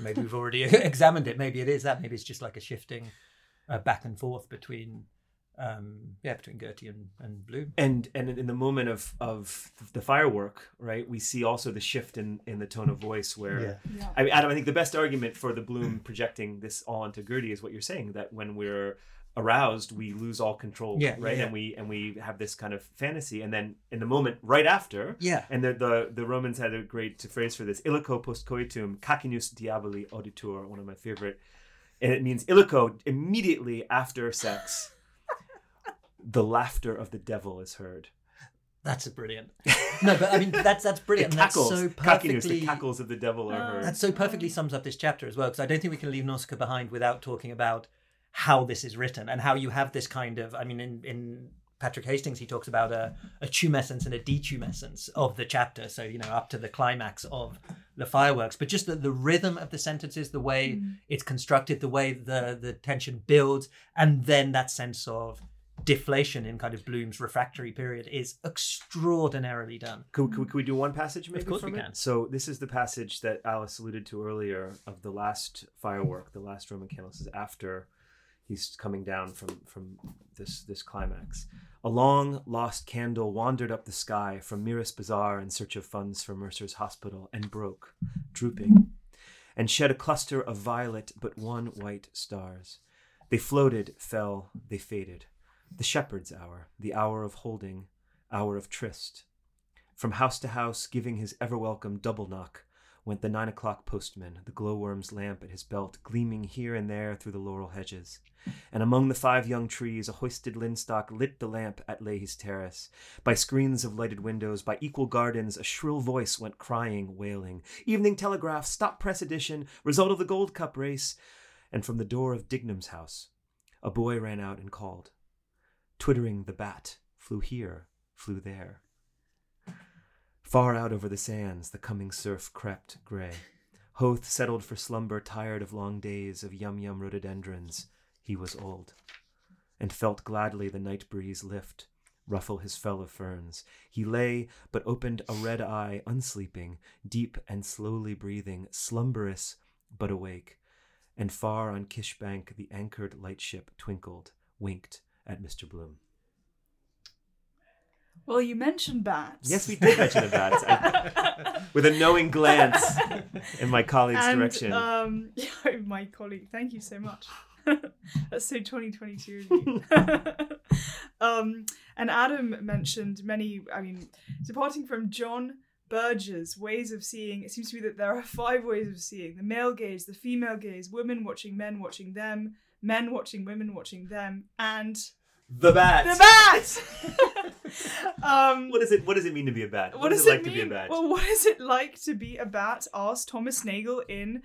E: maybe we've already examined it. Maybe it is that. Maybe it's just like a shifting uh, back and forth between um, yeah between Gertie and, and Bloom.
F: and and in the moment of of the firework right we see also the shift in in the tone of voice where
E: Yeah.
G: Yeah.
F: I mean, Adam, I think the best argument for the bloom projecting this all onto Gertie is what you're saying that when we're aroused, we lose all control,
E: Yeah,
F: right?
E: yeah.
F: And we and we have this kind of fantasy, and then in the moment right after,
E: Yeah.
F: and the the, the Romans had a great phrase for this: "Illico post coitum, cachinnus diaboli auditur," one of my favorite, and it means illico immediately after sex. The laughter of the devil is heard.
E: That's a brilliant. No, but I mean that's that's brilliant.
F: The
E: and that's
F: cackles,
E: so
F: cachinnus,
E: perfectly.
F: the cackles of the devil are heard.
E: That so perfectly sums up this chapter as well, because I don't think we can leave Nausicaa behind without talking about how this is written and how you have this kind of. I mean, in in Patrick Hastings, he talks about a, a tumescence and a detumescence of the chapter. So you know, up to the climax of the fireworks, but just the, the rhythm of the sentences, the way mm. it's constructed, the way the the tension builds, and then that sense of deflation in kind of Bloom's refractory period is extraordinarily done.
F: Could, could, could we do one passage maybe
E: Of
F: course
E: we
F: it?
E: can.
F: So this is the passage that Alice alluded to earlier of the last firework, the last Roman candle. This is after he's coming down from from this this climax. A long lost candle wandered up the sky from Mirus Bazaar in search of funds for Mercer's hospital and broke, drooping, and shed a cluster of violet but one white stars. They floated, fell, they faded. The shepherd's hour, the hour of holding, hour of tryst. From house to house, giving his ever welcome double knock, went the nine o'clock postman, the glowworm's lamp at his belt gleaming here and there through the laurel hedges. And among the five young trees, a hoisted linstock lit the lamp at Leahy's terrace. By screens of lighted windows, by equal gardens, a shrill voice went crying, wailing. Evening Telegraph, stop press edition, result of the Gold Cup race. And from the door of Dignam's house, a boy ran out and called. Twittering the bat flew here, flew there. Far out over the sands, the coming surf crept gray. Howth settled for slumber, tired of long days of yum yum rhododendrons. He was old, and felt gladly the night breeze lift, ruffle his fell of ferns. He lay, but opened a red eye, unsleeping, deep and slowly breathing, slumberous but awake. And far on Kishbank, the anchored lightship twinkled, winked at Mr. Bloom.
G: Well, you mentioned bats.
F: Yes, we did mention the bats. I, with a knowing glance in my colleague's
G: and,
F: direction.
G: Um, my colleague, thank you so much. That's so 2022 of you. um, and Adam mentioned many, I mean, departing from John Berger's ways of seeing, it seems to be that there are five ways of seeing the male gaze, the female gaze, women watching men watching them, men watching women watching them, and
F: the bat.
G: the bat! um,
F: What does it? What does it mean to be a bat?
G: what,
F: does
G: does
F: it like
G: it
F: to be a bat?
G: Well, what is it like to be a bat? Asked Thomas Nagel in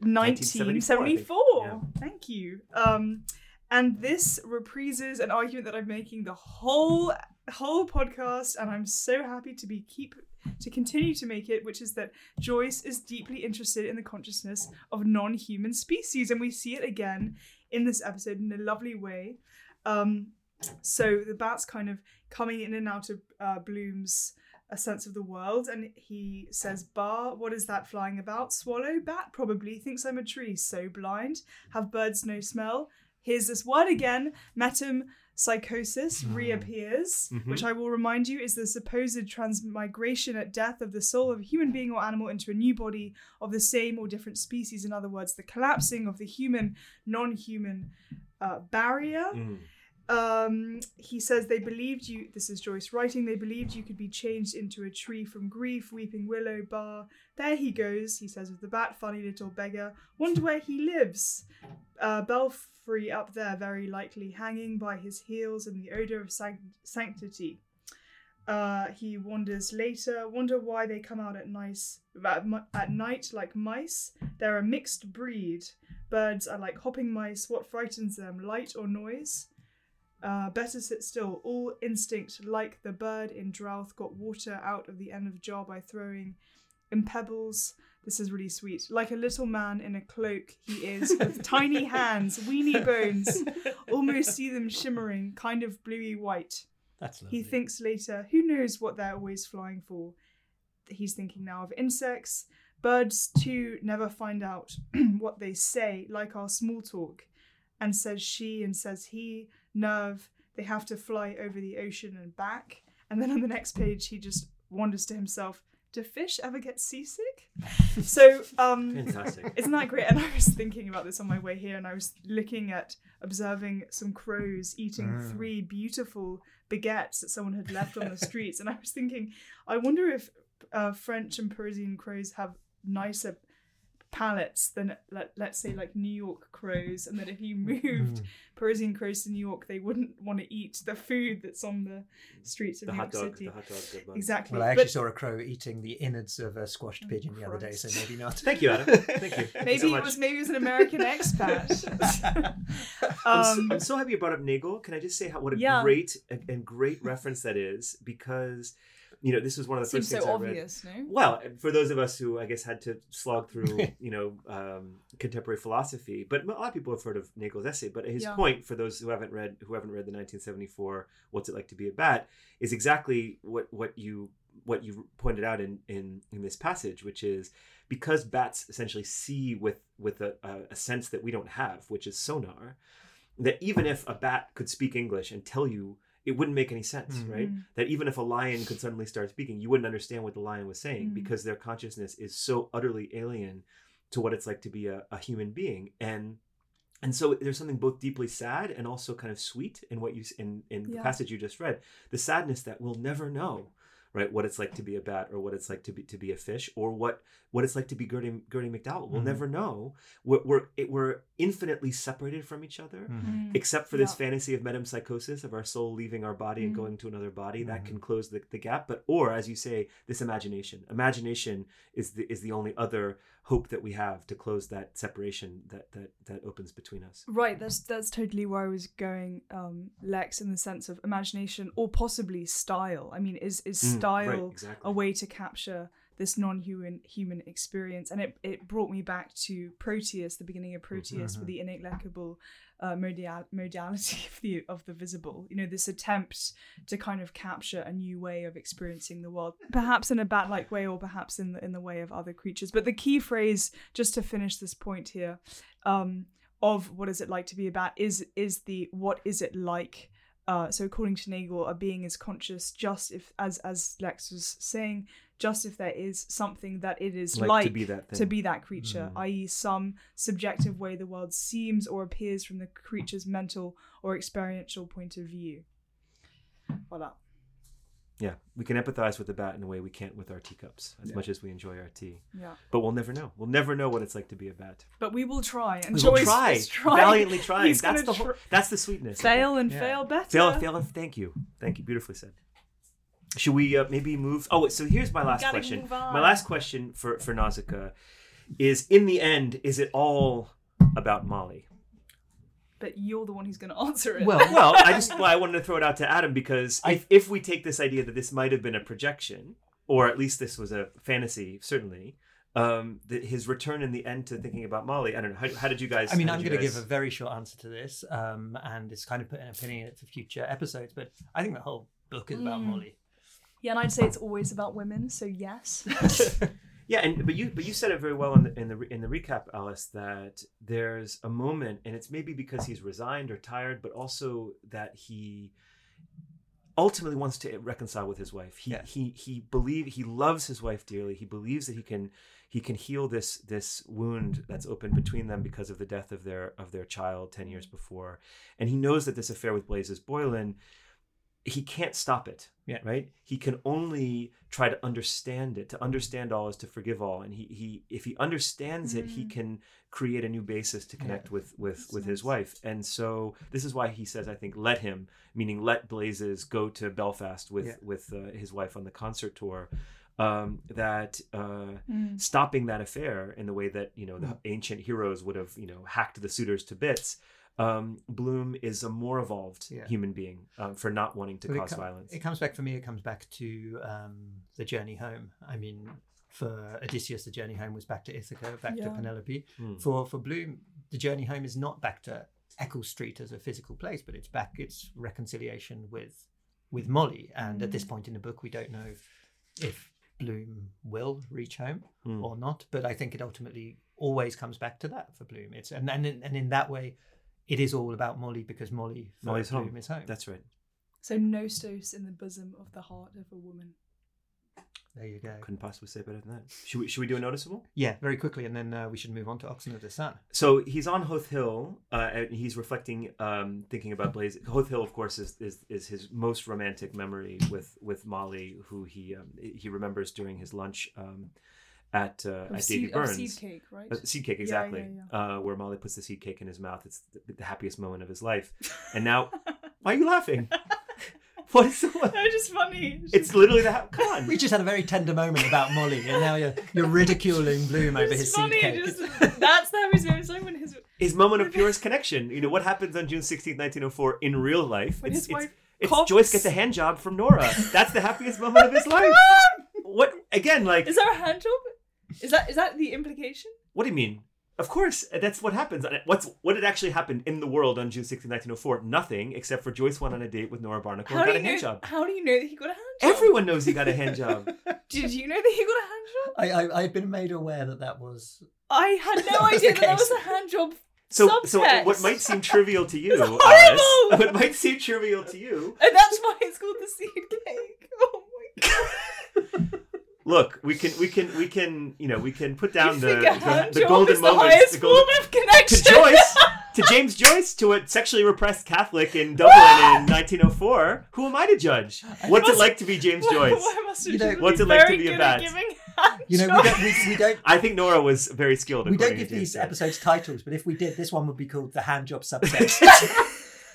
G: 1974.
F: 1974, I.
G: Thank you. Um, and this reprises an argument that I'm making the whole whole podcast, and I'm so happy to be keep to continue to make it, which is that Joyce is deeply interested in the consciousness of non-human species, and we see it again in this episode in a lovely way. Um, so the bat's kind of coming in and out of uh, Bloom's a sense of the world, and he says, "Bar, what is that flying about? Swallow, bat, probably thinks I'm a tree. So blind, have birds no smell? Here's this word again. Metempsychosis reappears,
F: Mhm.
G: which I will remind you is the supposed transmigration at death of the soul of a human being or animal into a new body of the same or different species. In other words, the collapsing of the human non-human uh, barrier."
F: Mm.
G: Um, he says they believed you. This is Joyce writing. They believed you could be changed into a tree from grief, weeping willow bar. There he goes. He says with the bat, funny little beggar. Wonder where he lives. Uh, belfry up there, very likely, hanging by his heels in the odor of sanct- sanctity. Uh, he wanders later. Wonder why they come out at nice at, at night like mice. They're a mixed breed. Birds are like hopping mice. What frightens them, light or noise? Uh, better sit still. All instinct, like the bird in drought, got water out of the end of jaw by throwing in pebbles. This is really sweet. Like a little man in a cloak, he is, with tiny hands, weeny bones. Almost see them shimmering, kind of bluey white.
E: That's lovely.
G: He thinks later, who knows what they're always flying for? He's thinking now of insects. Birds, too, never find out what they say, like our small talk. and says she and says he, nerve, they have to fly over the ocean and back. And then on the next page, he just wonders to himself, do fish ever get seasick? so, um,
F: Fantastic.
G: isn't that great? And I was thinking about this on my way here, and I was looking at observing some crows eating
E: Mm.
G: three beautiful baguettes that someone had left on the streets, and I was thinking, I wonder if uh, French and Parisian crows have nicer palates than let, let's say like New York crows, and that if you moved
E: Mm.
G: Parisian crows to New York, they wouldn't want to eat the food that's on the streets of
F: The
G: New
F: hot
G: York
F: dog.
G: City.
F: The hot dog. good.
G: Exactly.
E: Well, I actually
G: But-
E: saw a crow eating the innards of a squashed
G: Oh,
E: pigeon the other day, so maybe not.
F: Thank you, Adam. Thank you. Thank you
G: Maybe
F: so
G: it was maybe it was an American expat.
F: I'm, so,
G: Um,
F: I'm so happy you brought up Nagel. Can I just say how what a
G: Yeah.
F: great and, and great reference that is? Because you know this was one of the
G: Seems
F: first
G: so
F: things I read.
G: obvious, no?
F: Well, for those of us who I guess had to slog through, you know, um, contemporary philosophy, but a lot of people have heard of Nagel's essay. But his
G: Yeah.
F: point, for those who haven't read who haven't read the 1974 "What's It Like to Be a Bat," is exactly what what you what you pointed out in in in this passage, which is because bats essentially see with with a, a, a sense that we don't have, which is sonar. That even if a bat could speak English and tell you, it wouldn't make any sense,
E: Mm.
F: right? That even if a lion could suddenly start speaking, you wouldn't understand what the lion was saying
G: Mm.
F: because their consciousness is so utterly alien to what it's like to be a, a human being. And and so there's something both deeply sad and also kind of sweet in what you in in the passage you just read. The sadness that we'll never know, right, what it's like to be a bat or what it's like to be to be a fish or what what it's like to be Gertie, Gertie McDowell. We'll
E: Mhm.
F: never know. We're we're, it, we're infinitely separated from each other
E: Mhm.
G: Mm.
F: except for this
G: Yeah.
F: fantasy of metempsychosis of our soul leaving our body and
G: Mhm.
F: going to another body that can close the, the gap but or as you say this imagination imagination is the is the only other hope that we have to close that separation that that that opens between us
G: Right, that's that's totally where I was going, um, Lex, in the sense of imagination or possibly style. I mean, is is
F: Mm, right,
G: style
F: exactly.
G: a way to capture this non-human human experience? And it, it brought me back to Proteus, the beginning of Proteus, with the ineluctable uh, modal- modality of the of the visible. You know, this attempt to kind of capture a new way of experiencing the world, perhaps in a bat-like way, or perhaps in the in the way of other creatures. But the key phrase, just to finish this point here, um, of what is it like to be a bat is is the what is it like uh, so according to Nagel, a being is conscious just if, as as Lex was saying, just if there is something that it is
F: Like
G: like,
F: to be that thing.
G: to be that creature,
E: Mm.
G: i.e., some subjective way the world seems or appears from the creature's mental or experiential point of view. Voila.
F: yeah we can empathize with the bat in a way we can't with our teacups as
E: Yeah.
F: much as we enjoy our tea
G: Yeah.
F: but we'll never know we'll never know what it's like to be a bat
G: But we will try. And
F: we will try, valiantly trying that's the whole,
G: tr-
F: that's the sweetness
G: fail and
E: Yeah.
G: fail better.
F: Fail, fail, and thank you. Thank you. Beautifully said. Should we uh, maybe move? Oh, so here's my last question. My last question for for Nausicaa is: In the end, is it all about Molly?
G: But you're the one who's going to answer it.
E: Well,
F: Well, I just well, I wanted to throw it out to Adam because
E: I-
F: if if we take this idea that this might have been a projection, or at least this was a fantasy, certainly. Um, that his return in the end to thinking about Molly. I don't know. How, how did you guys?
E: I mean, I'm going
F: you
E: to give a very short answer to this, um, and it's kind of put an opinion in it for future episodes. But I think the whole book is about
G: Mm.
E: Molly.
G: Yeah, and I'd say it's always about women, so yes.
F: Yeah, and but you but you said it very well in the in the in the recap, Alice, that there's a moment, and it's maybe because he's resigned or tired, but also that he ultimately wants to reconcile with his wife. He
E: Yeah.
F: he he believe he loves his wife dearly. He believes that he can he can heal this this wound that's opened between them because of the death of their of their child ten years before, and he knows that this affair with Blazes Boylan. He can't stop it
E: Yeah.
F: right he can only try to understand it to understand all is to forgive all and he he if he understands it he
G: Mm.
F: can create a new basis to connect with with
G: That's
F: with his wife and so this is why he says i think let him meaning let blazes go to belfast with
E: Yeah.
F: with uh, his wife on the concert tour um that uh
G: Mm.
F: stopping that affair in the way that you know the ancient heroes would have you know hacked the suitors to bits um bloom is a more evolved
E: Yeah.
F: human being um, for not wanting to
E: But it
F: cause
E: com-
F: violence
E: It comes back for me. It comes back to um, the journey home. I mean, for Odysseus, the journey home was back to Ithaca, back to Penelope.
F: Hmm.
E: For for Bloom, the journey home is not back to Eccles Street as a physical place, but it's back. It's reconciliation with with Molly. And at this
G: Mm.
E: point in the book, we don't know if Bloom will reach home
F: Hmm.
E: or not. But I think it ultimately always comes back to that for Bloom. It's and and in, and in that way, it is all about Molly because Molly
F: Molly's
E: Bloom
F: home.
E: is home.
F: That's right.
G: So nostos in the bosom of the heart of a woman.
E: there you go.
F: Couldn't possibly say better than that. Should we, should we do a noticeable?
E: Yeah, very quickly, and then uh, we should move on to Oxen of the Sun.
F: So he's on Howth Hill, uh, and he's reflecting, um, thinking about Blaze. Howth Hill, of course, is, is is his most romantic memory with with Molly, who he um, he remembers during his lunch um, at uh, at Davy
G: seed, of
F: Byrne's.
G: seed cake, right?
F: Uh, seed cake,
G: Yeah,
F: exactly.
G: yeah,
F: Uh, where Molly puts the seed cake in his mouth. It's the, the happiest moment of his life. And now, why are you laughing? What is what?
G: no, just funny.
F: It's literally the ha- come on.
E: We just had a very tender moment about Molly, and now you're you're ridiculing Bloom over his
G: funny.
E: seed cake.
G: Just, that's the happiest moment. Like when his
F: His moment of purest connection. You know what happens on June sixteenth, nineteen oh four, in real life?
G: when
F: it's,
G: his wife
F: It's
G: coughs.
F: Joyce gets a hand job from Nora. That's the happiest moment of his life. What again? Like,
G: Is there a hand job? Is that is that the implication?
F: what do you mean? Of course, uh, that's what happens. What's what had actually happened in the world on June 16, 1904? Nothing except for Joyce went on a date with Nora Barnacle
G: How
F: and got a hand
G: know?
F: job.
G: How do you know that he got a hand job?
F: Everyone knows he got a hand job.
G: Did you know that he got a hand job?
E: I, I I'd been made aware that that was
G: I had no
E: That
G: idea that that was a hand job.
F: So, so what might seem trivial to you,
G: It's
F: Alice,
G: horrible!
F: what might seem trivial to you,
G: And that's why it's called the seed cake. Oh my god.
F: Look, we can, we can, we can, you know, we can put down the, the, the golden
G: is the
F: moments, the golden,
G: form of connection?
F: to Joyce, to James Joyce, to a sexually repressed Catholic in Dublin in 1904. Who am I to judge? What's it like to be James Joyce?
E: You know,
F: what's it like to be a bat?
G: at giving hand
E: you know we don't we, we don't
F: I think Nora was very skilled.
E: we don't give these
F: Joyce.
E: episodes titles, but if we did, this one would be called the hand job subtext.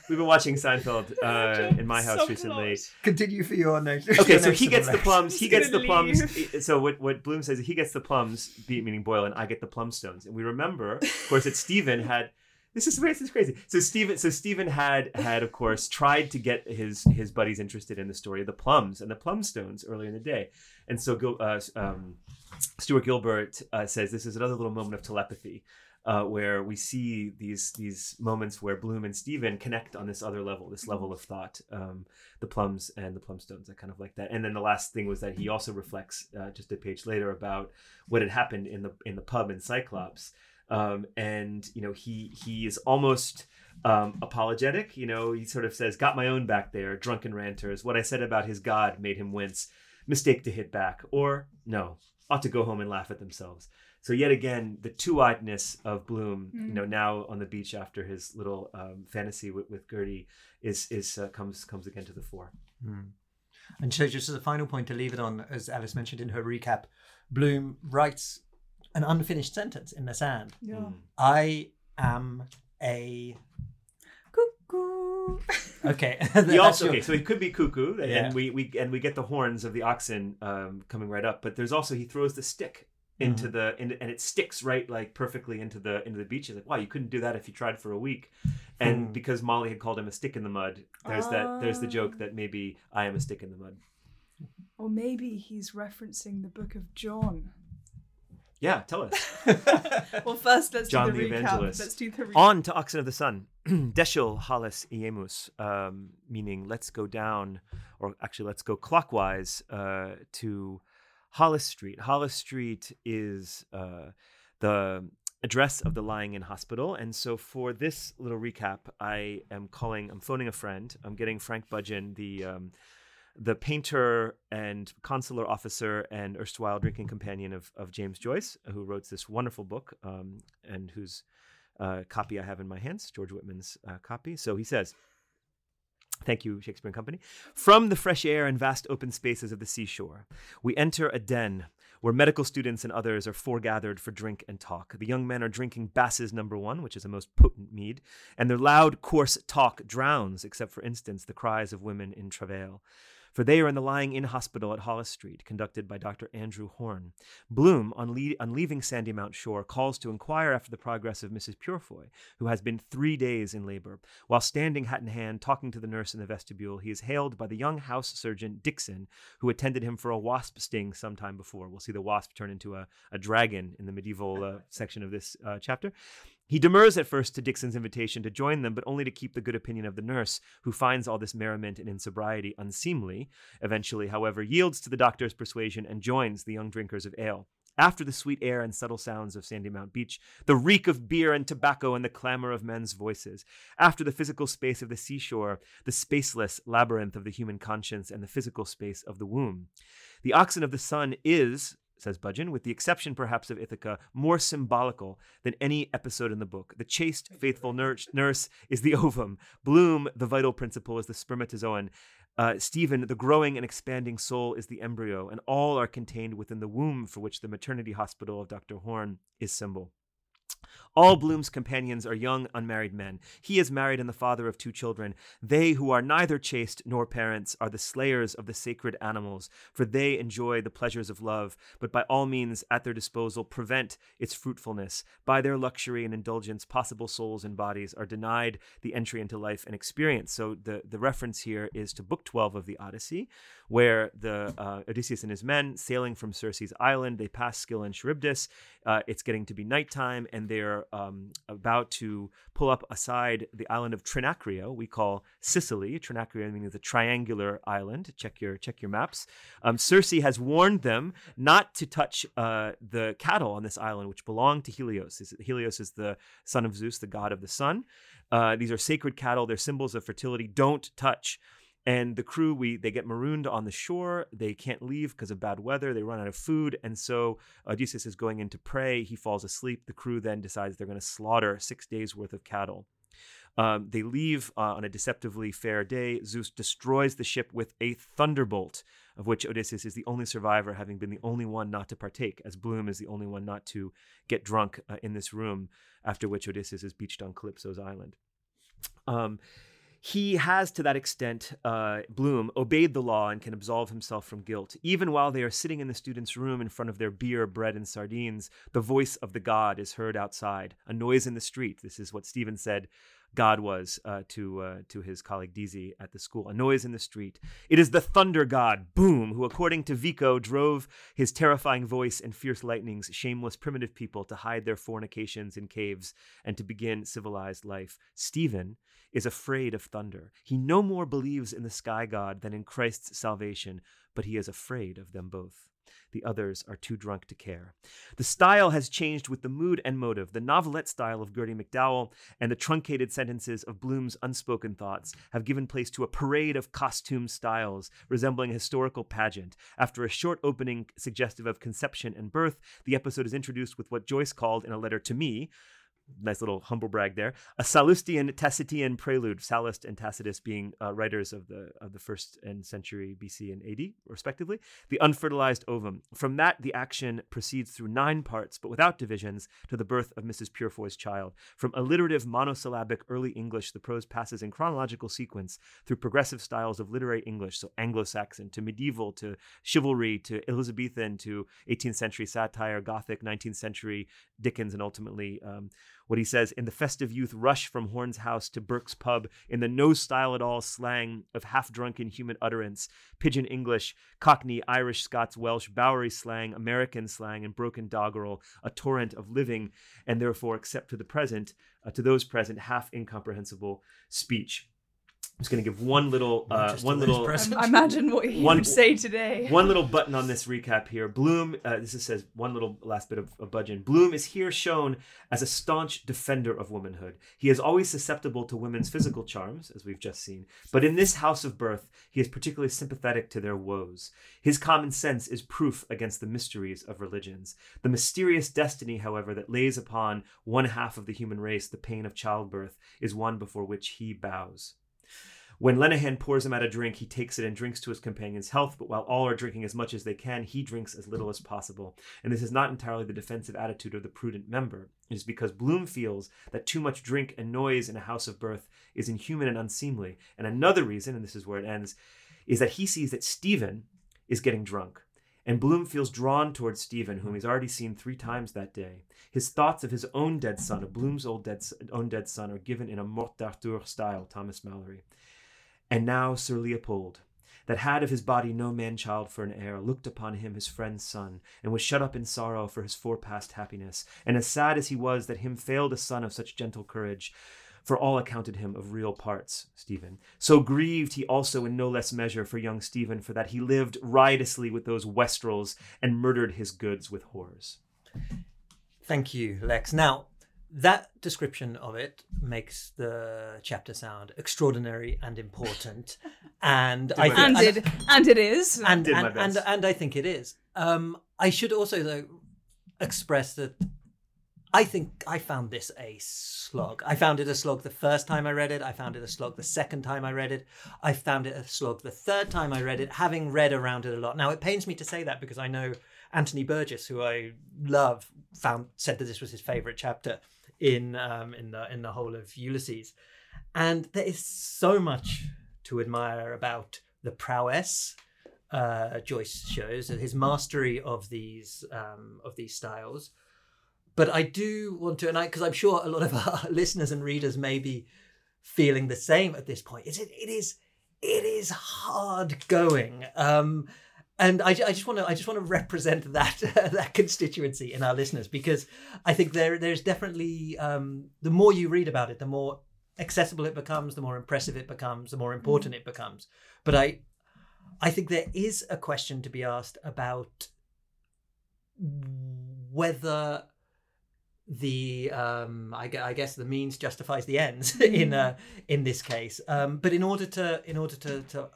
F: We've been watching Seinfeld uh, in my house
G: Subplot.
F: recently.
E: Continue for your next.
F: Okay,
E: your
F: so
E: notes
F: he gets the plums. He gets the
G: gonna
F: plums.
G: leave.
F: So what what Bloom says, he gets the plums, be- meaning Boyle, and I get the plum stones. And we remember, of course, that Stephen had. This is this is crazy. So Stephen, so Stephen had had, of course, tried to get his his buddies interested in the story of the plums and the plum stones earlier in the day, and so Gil- uh, um, Stuart Gilbert uh, says this is another little moment of telepathy. Uh, where we see these these moments where Bloom and Stephen connect on this other level, this level of thought. Um, the plums and the plumstones. I kind of like that. And then the last thing was that he also reflects uh, just a page later about what had happened in the in the pub in Cyclops. Um, and you know he he is almost um, apologetic. You know he sort of says, "Got my own back there, drunken ranters. What I said about his God made him wince. Mistake to hit back, or no, ought to go home and laugh at themselves." So yet again, the two-eyedness of Bloom, you know, now on the beach after his little um, fantasy with, with Gertie, is is uh, comes comes again to the fore.
E: Hmm. And so, just as a final point to leave it on, as Alice mentioned in her recap, Bloom writes an unfinished sentence in the sand.
G: Yeah.
E: I am a
G: Cuckoo.
E: okay.
F: He
E: That's
F: also
E: your-
F: okay, so he could be cuckoo, and
E: Yeah.
F: we we and we get the horns of the oxen um, coming right up. But there's also he throws the stick into
E: Mm-hmm.
F: the in, and it sticks right like perfectly into the into the beach. He's like, wow, you couldn't do that if you tried for a week. And
E: Hmm.
F: because Molly had called him a stick in the mud, there's that there's the joke
G: Ah.
F: that maybe I am a stick in the mud.
G: Or maybe he's referencing the book of John.
F: Yeah, tell us.
G: Well, first let's
F: John
G: do the,
F: the
G: recap.
F: Evangelist.
G: Let's do the recap.
F: On to Oxen of the Sun. Deshil Holles Eamus, um, meaning let's go down, or actually let's go clockwise uh, to Holles Street. Holles Street is uh, the address of the lying in hospital. And so for this little recap, I am calling, I'm phoning a friend. I'm getting Frank Budgen, the um, the painter and consular officer and erstwhile drinking companion of, of James Joyce, who wrote this wonderful book um, and whose uh, copy I have in my hands, George Whitman's uh, copy. So he says, Thank you, Shakespeare and Company. From the fresh air and vast open spaces of the seashore, we enter a den where medical students and others are foregathered for drink and talk. The young men are drinking Bass's number one, which is a most potent mead, and their loud, coarse talk drowns, except for instance, the cries of women in travail. For they are in the lying in hospital at Holles Street, conducted by Dr. Andrew Horne. Bloom, on, le- on leaving Sandymount Shore, calls to inquire after the progress of Mrs. Purefoy, who has been three days in labor. While standing hat in hand, talking to the nurse in the vestibule, he is hailed by the young house surgeon Dixon, who attended him for a wasp sting some time before. We'll see the wasp turn into a, a dragon in the medieval uh, section of this uh, chapter. He demurs at first to Dixon's invitation to join them, but only to keep the good opinion of the nurse, who finds all this merriment and insobriety unseemly. Eventually, however, yields to the doctor's persuasion and joins the young drinkers of ale. After the sweet air and subtle sounds of Sandymount Beach, the reek of beer and tobacco and the clamor of men's voices. After the physical space of the seashore, the spaceless labyrinth of the human conscience and the physical space of the womb. The oxen of the sun is, says Budgen, with the exception perhaps of Ithaca, more symbolical than any episode in the book. The chaste, faithful nurse, is the ovum. Bloom, the vital principle, is the spermatozoan. Uh, Stephen, the growing and expanding soul, is the embryo, and all are contained within the womb for which the maternity hospital of Dr. Horne is symbol. All Bloom's companions are young, unmarried men. He is married and the father of two children. They who are neither chaste nor parents are the slayers of the sacred animals, for they enjoy the pleasures of love, but by all means at their disposal prevent its fruitfulness. By their luxury and indulgence, possible souls and bodies are denied the entry into life and experience. So the, the reference here is to Book 12 of the Odyssey, where the uh, Odysseus and his men sailing from Circe's island, they pass Scylla and Charybdis. Uh, it's getting to be nighttime, and they're um, about to pull up aside the island of Trinacria, We call Sicily. Trinacria means the triangular island. Check your check your maps. Um, Circe has warned them not to touch uh, the cattle on this island, which belong to Helios. Helios is the son of Zeus, the god of the sun. Uh, these are sacred cattle. They're symbols of fertility. Don't touch and the crew we they get marooned on the shore they can't leave because of bad weather they run out of food and so odysseus is going in to pray he falls asleep the crew then decides they're going to slaughter six days worth of cattle. Um, they leave uh, on a deceptively fair day zeus destroys the ship with a thunderbolt of which odysseus is the only survivor having been the only one not to partake as bloom is the only one not to get drunk uh, in this room after which odysseus is beached on calypso's island. Um, he has, to that extent, uh, Bloom, obeyed the law and can absolve himself from guilt. Even while they are sitting in the student's room in front of their beer, bread, and sardines, the voice of the god is heard outside, a noise in the street. This is what Stephen said God was uh, to uh, to his colleague Deasy at the school. A noise in the street. It is the thunder god, Boom, who, according to Vico, drove his terrifying voice and fierce lightnings shameless primitive people to hide their fornications in caves and to begin civilized life. Stephen is afraid of thunder. He no more believes in the sky god than in Christ's salvation, but he is afraid of them both. The others are too drunk to care. The style has changed with the mood and motive. The novelette style of Gertie McDowell and the truncated sentences of Bloom's unspoken thoughts have given place to a parade of costume styles resembling a historical pageant. After a short opening suggestive of conception and birth, the episode is introduced with what Joyce called in a letter to me nice little humble brag there. A Sallustian Tacitian prelude, Sallust and Tacitus being uh, writers of the of the first and century BC and AD, respectively. The unfertilized ovum. From that, the action proceeds through nine parts, but without divisions, to the birth of Mrs. Purefoy's child. From alliterative monosyllabic early English, the prose passes in chronological sequence through progressive styles of literary English, so Anglo-Saxon to medieval to chivalry to Elizabethan to 18th century satire, Gothic, 19th century Dickens, and ultimately. Um, what he says in the festive youth rush from Horne's house to Burke's pub in the no style at all slang of half drunken human utterance, pidgin English, Cockney, Irish, Scots, Welsh, Bowery slang, American slang, and broken doggerel, a torrent of living, and therefore, except to the present, uh, to those present, half incomprehensible speech. I'm just going to give one little, uh, one little.
G: I imagine what he
F: One-
G: would say today.
F: One little button on this recap here. Bloom, uh, this is, says one little last bit of, of Budgen. Bloom is here shown as a staunch defender of womanhood. He is always susceptible to women's physical charms, as we've just seen, but in this house of birth, he is particularly sympathetic to their woes. His common sense is proof against the mysteries of religions. The mysterious destiny, however, that lays upon one half of the human race the pain of childbirth is one before which he bows. When Lenehan pours him out a drink, he takes it and drinks to his companion's health, but while all are drinking as much as they can, he drinks as little as possible. And this is not entirely the defensive attitude of the prudent member. It is because Bloom feels that too much drink and noise in a house of birth is inhuman and unseemly. And another reason, and this is where it ends, is that he sees that Stephen is getting drunk. And Bloom feels drawn towards Stephen, whom he's already seen three times that day. His thoughts of his own dead son, of Bloom's old dead, own dead son, are given in a Mort d'Arthur style, Thomas Malory. And now Sir Leopold, that had of his body no man child for an heir, looked upon him his friend's son, and was shut up in sorrow for his forepast happiness. And as sad as he was that him failed a son of such gentle courage, for all accounted him of real parts, Stephen. So grieved he also in no less measure for young Stephen, for that he lived riotously with those westrels and murdered his goods with whores.
E: Thank you, Lex. Now, that description of it makes the chapter sound extraordinary and important, and I think,
G: and it and it is.
E: and
F: Did my
E: and, and and I think it is. Um, I should also though express that I think I found this a slog. I found it a slog the first time I read it. I found it a slog the second time I read it. I found it a slog the third time I read it, having read around it a lot. Now it pains me to say that because I know Anthony Burgess, who I love, found said that this was his favorite chapter in um, in the in the whole of Ulysses, and there is so much to admire about the prowess uh, Joyce shows, and his mastery of these um, of these styles. But I do want to, and I because I'm sure a lot of our listeners and readers may be feeling the same at this point. Is it? It is. It is hard going. Um, and I, I just want to I just want to represent that that constituency in our listeners because I think there there's definitely um, the more you read about it, the more accessible it becomes, the more impressive it becomes, the more important it becomes. But I I think there is a question to be asked about whether the um I, I guess the means justifies the ends in uh in this case um but in order to in order to to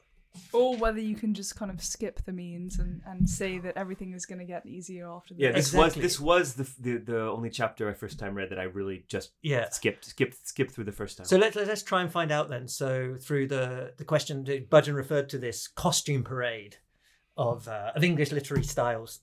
G: or whether you can just kind of skip the means and, and say that everything is going to get easier after the
F: Yeah, this
E: Exactly.
F: was this was the, the the only chapter I first time read that I really just
E: yeah
F: skipped skipped skipped through the first time.
E: So let's let's try and find out then. So through the the question, Budgen referred to this costume parade of uh, of English literary styles.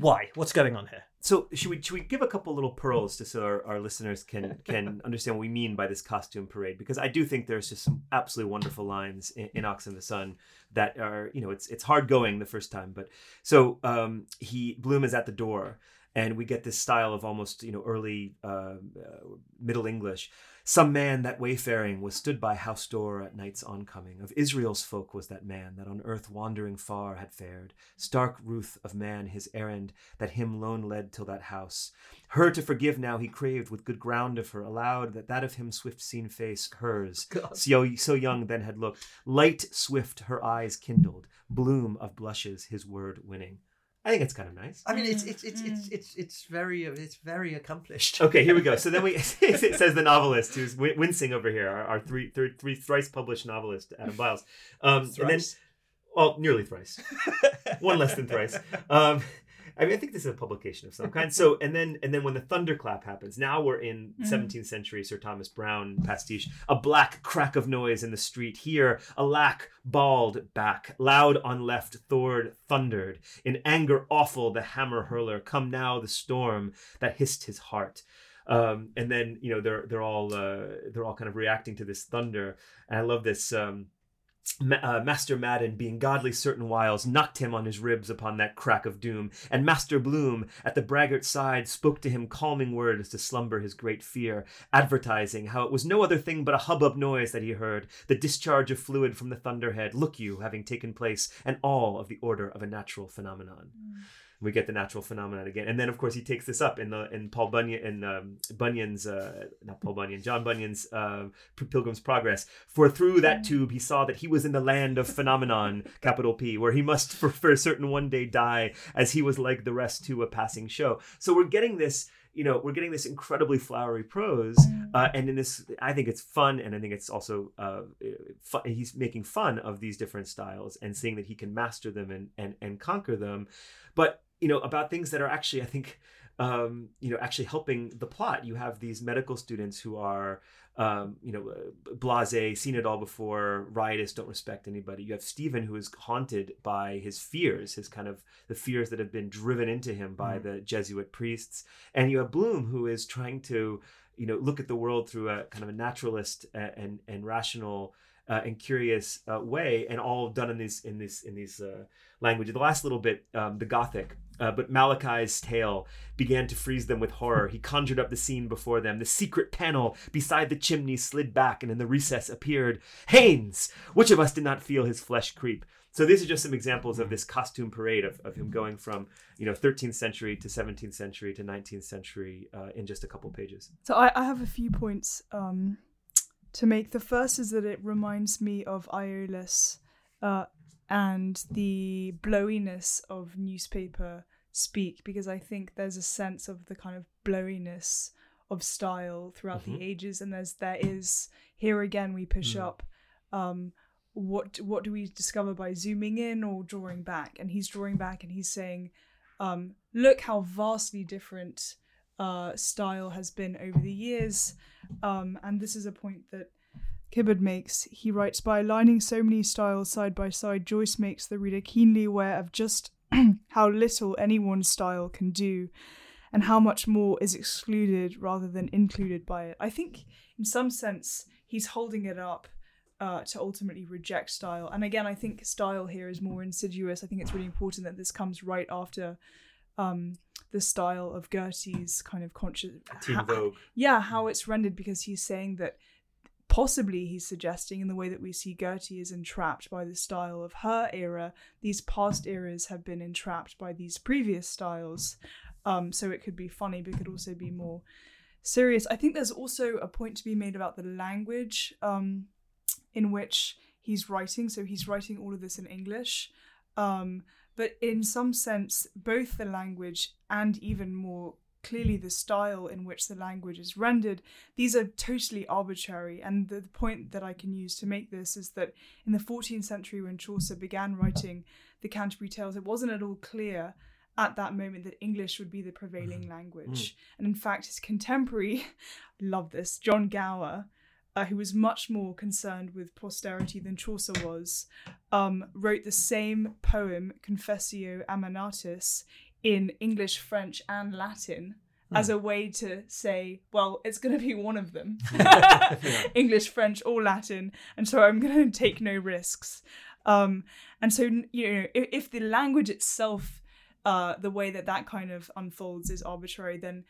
E: Why? What's going on here?
F: So should we should we give a couple little pearls just so our, our listeners can can understand what we mean by this costume parade? Because I do think there's just some absolutely wonderful lines in, in Ox and the Sun that are you know it's it's hard going the first time, but so um, he Bloom is at the door and we get this style of almost you know early uh, uh, Middle English. Some man that wayfaring was stood by house door at night's oncoming. Of Israel's folk was that man that on earth wandering far had fared. Stark ruth of man his errand that him lone led till that house. Her to forgive now he craved with good ground of her, allowed that that of him swift seen face, hers,
E: God.
F: so, so young then had looked. Light swift her eyes kindled, bloom of blushes his word winning. I think it's kind of nice.
E: I mean, it's it's it's it's it's it's very it's very accomplished.
F: Okay, here we go. So then we it says the novelist who's wincing over here, our, our three, three, three thrice published novelist Adam Biles, um, and then well, nearly thrice, one less than thrice. Um, I mean, I think this is a publication of some kind. So, and then, and then when the thunderclap happens, now we're in 17th century Sir Thomas Browne pastiche. A black crack of noise in the street. Here, a lack bawled back, loud on left. Thor thundered in anger awful. The hammer hurler, come now the storm that hissed his heart. Um, and then you know they're they're all uh, they're all kind of reacting to this thunder. And I love this. Um, Uh, Master Madden, being godly certain whiles, knocked him on his ribs upon that crack of doom. And Master Bloom, at the braggart's side, spoke to him calming words to slumber his great fear, advertising how it was no other thing but a hubbub noise that he heard, the discharge of fluid from the thunderhead, look you, having taken place, and all of the order of a natural phenomenon. We get the natural phenomenon again, and then of course he takes this up in the in Paul Bunyan in um, Bunyan's uh, not Paul Bunyan John Bunyan's uh, Pilgrim's Progress. For through that tube he saw that he was in the land of phenomenon, capital P, where he must for, for certain one day die, as he was like the rest to a passing show. So we're getting this you know we're getting this incredibly flowery prose uh, and in this i think it's fun and i think it's also uh, fun, he's making fun of these different styles and seeing that he can master them and and, and conquer them but you know about things that are actually i think um, you know actually helping the plot. You have these medical students who are um, you know uh, blase seen it all before riotous don't respect anybody. You have stephen who is haunted by his fears his kind of the fears that have been driven into him by the jesuit priests. And you have bloom who is trying to you know look at the world through a kind of a naturalist uh, and and rational uh, and curious uh, way, and all done in these in these in these uh, languages. The last little bit, um, the Gothic, uh, but Malachi's tale began to freeze them with horror. He conjured up the scene before them. The secret panel beside the chimney slid back, and in the recess appeared Haynes. Which of us did not feel his flesh creep? So these are just some examples of this costume parade of, of him going from you know 13th century to 17th century to 19th century uh, in just a couple pages.
G: So I, I have a few points um, to make. The first is that it reminds me of Aeolus uh, and the blowiness of newspaper speak, because I think there's a sense of the kind of blowiness of style throughout
F: Mhm.
G: the ages, and there's there is here again we push
F: Mm.
G: up. Um, what what do we discover by zooming in or drawing back? And he's drawing back, and he's saying, um, "Look how vastly different uh, style has been over the years." Um, and this is a point that Kiberd makes. He writes, by aligning so many styles side by side, Joyce makes the reader keenly aware of just how little any one style can do and how much more is excluded rather than included by it. I think, in some sense, he's holding it up uh, to ultimately reject style. And again, I think style here is more insidious. I think it's really important that this comes right after um, the style of Gertie's kind of conscious.
F: Teen
G: ha-
F: Vogue.
G: yeah, how it's rendered because he's saying that possibly he's suggesting in the way that we see Gertie is entrapped by the style of her era, these past eras have been entrapped by these previous styles. Um, so it could be funny, but it could also be more serious. I think there's also a point to be made about the language um, in which he's writing. So he's writing all of this in English. Um, but in some sense, both the language and even more clearly the style in which the language is rendered, these are totally arbitrary. And the, the point that I can use to make this is that in the 14th century, when Chaucer began writing the Canterbury Tales, it wasn't at all clear at that moment that English would be the prevailing language. And in fact, his contemporary, love this, John Gower, uh, who was much more concerned with posterity than Chaucer was, um, wrote the same poem, Confessio Amantis, in English, French, and Latin as a way to say, well, it's going to be one of them English, French, or Latin. And so I'm going to take no risks. Um, and so, you know, if, if the language itself, uh, the way that that kind of unfolds is arbitrary, then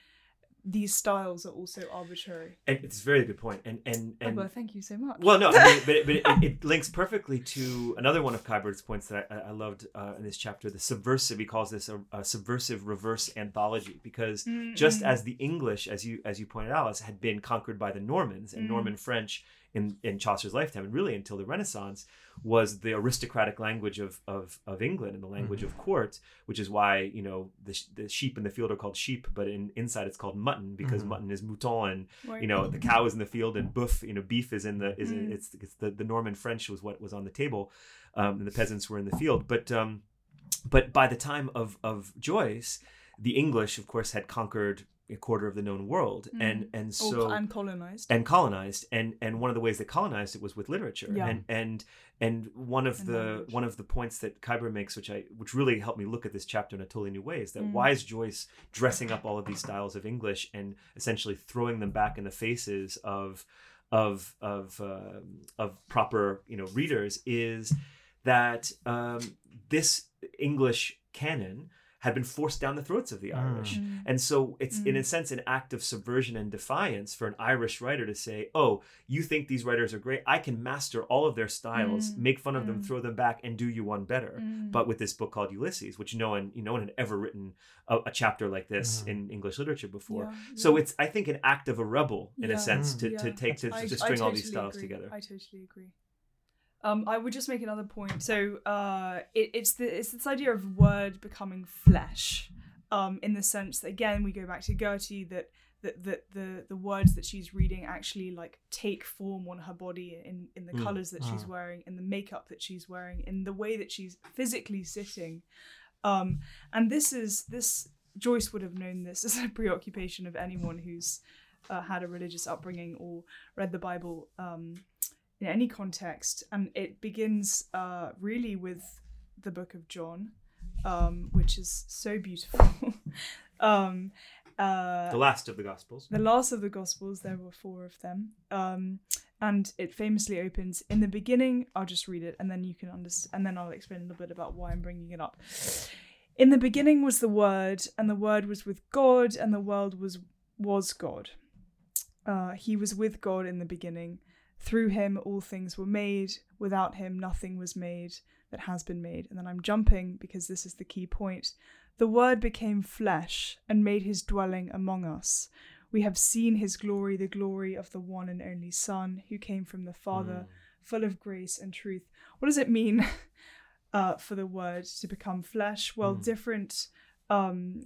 G: these styles are also arbitrary.
F: And it's a very good point. And and
G: Oh,
F: and
G: well, thank you so much.
F: Well, no, I mean, but, it, but it, it links perfectly to another one of Kiberd's points that I, I loved uh, in this chapter. The subversive, he calls this a, a subversive reverse anthology, because just as the English, as you as you pointed out, Alice, had been conquered by the Normans and Norman French in, in Chaucer's lifetime, and really until the Renaissance, was the aristocratic language of, of, of England and the language of court, which is why you know the, the sheep in the field are called sheep, but in inside it's called mutton because mutton is mouton, and you know the cow is in the field and boeuf, you know beef is in the is in, it's it's the, the Norman French was what was on the table, um, and the peasants were in the field, but um, but by the time of of Joyce, the English, of course, had conquered a quarter of the known world, and and
G: Or-
F: so
G: and colonized.
F: and colonized and and one of the ways they colonized it was with literature
G: Yeah.
F: and and and one of
G: And
F: the
G: language.
F: one of the points that Kiberd makes which I which really helped me look at this chapter in a totally new way is that
G: Mm.
F: why is Joyce dressing up all of these styles of English and essentially throwing them back in the faces of of of uh, of proper you know readers is that um, this English canon had been forced down the throats of the hmm. Irish. Mm. And so it's in mm. a sense an act of subversion and defiance for an Irish writer to say, "Oh, you think these writers are great? I can master all of their styles, mm. make fun of them, throw them back, and do you one better." But with this book called Ulysses, which no one, no one had ever written a, a chapter like this in English literature before,
G: Yeah,
F: so it's I think an act of a rebel in
G: Yeah,
F: a sense to, to take to,
G: I-
F: to
G: I
F: string all these styles
G: agree.
F: together.
G: I totally agree. Um, I would just make another point. So uh, it, it's the it's this idea of word becoming flesh, um, in the sense that again we go back to Gertie that that, that the the words that she's reading actually like take form on her body in in the
F: Mm.
G: colors that she's wearing, in the makeup that she's wearing, in the way that she's physically sitting. Um, and this is this Joyce would have known this as a preoccupation of anyone who's uh, had a religious upbringing or read the Bible um, in any context. And it begins uh, really with the book of John, um, which is so beautiful. um, uh,
F: the last of the Gospels.
G: the last of the Gospels, there were four of them. Um, and it famously opens in the beginning. I'll just read it and then you can understand, and then I'll explain a little bit about why I'm bringing it up. In the beginning was the Word, and the Word was with God, and the world was was God. Uh, he was with God in the beginning. Through him, all things were made. Without him, nothing was made that has been made. And then I'm jumping because this is the key point. The Word became flesh and made his dwelling among us. We have seen his glory, the glory of the one and only Son who came from the Father, full of grace and truth. What does it mean uh, for the word to become flesh? Well,
F: Mm.
G: different um,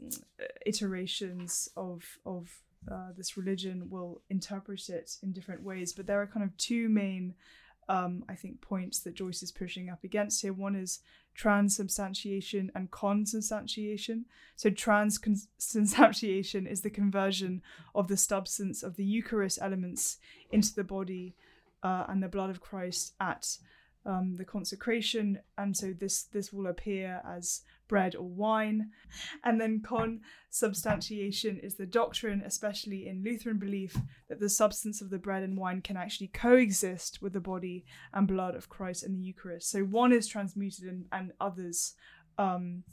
G: iterations of of uh, this religion will interpret it in different ways, but there are kind of two main, um, I think, points that Joyce is pushing up against here. One is transubstantiation and consubstantiation. So, transubstantiation is the conversion of the substance of the Eucharist elements into the body uh, and the blood of Christ at um, the consecration, and so this this will appear as bread or wine, and then consubstantiation is the doctrine, especially in Lutheran belief, that the substance of the bread and wine can actually coexist with the body and blood of Christ in the Eucharist. So one is transmuted and, and others. Um,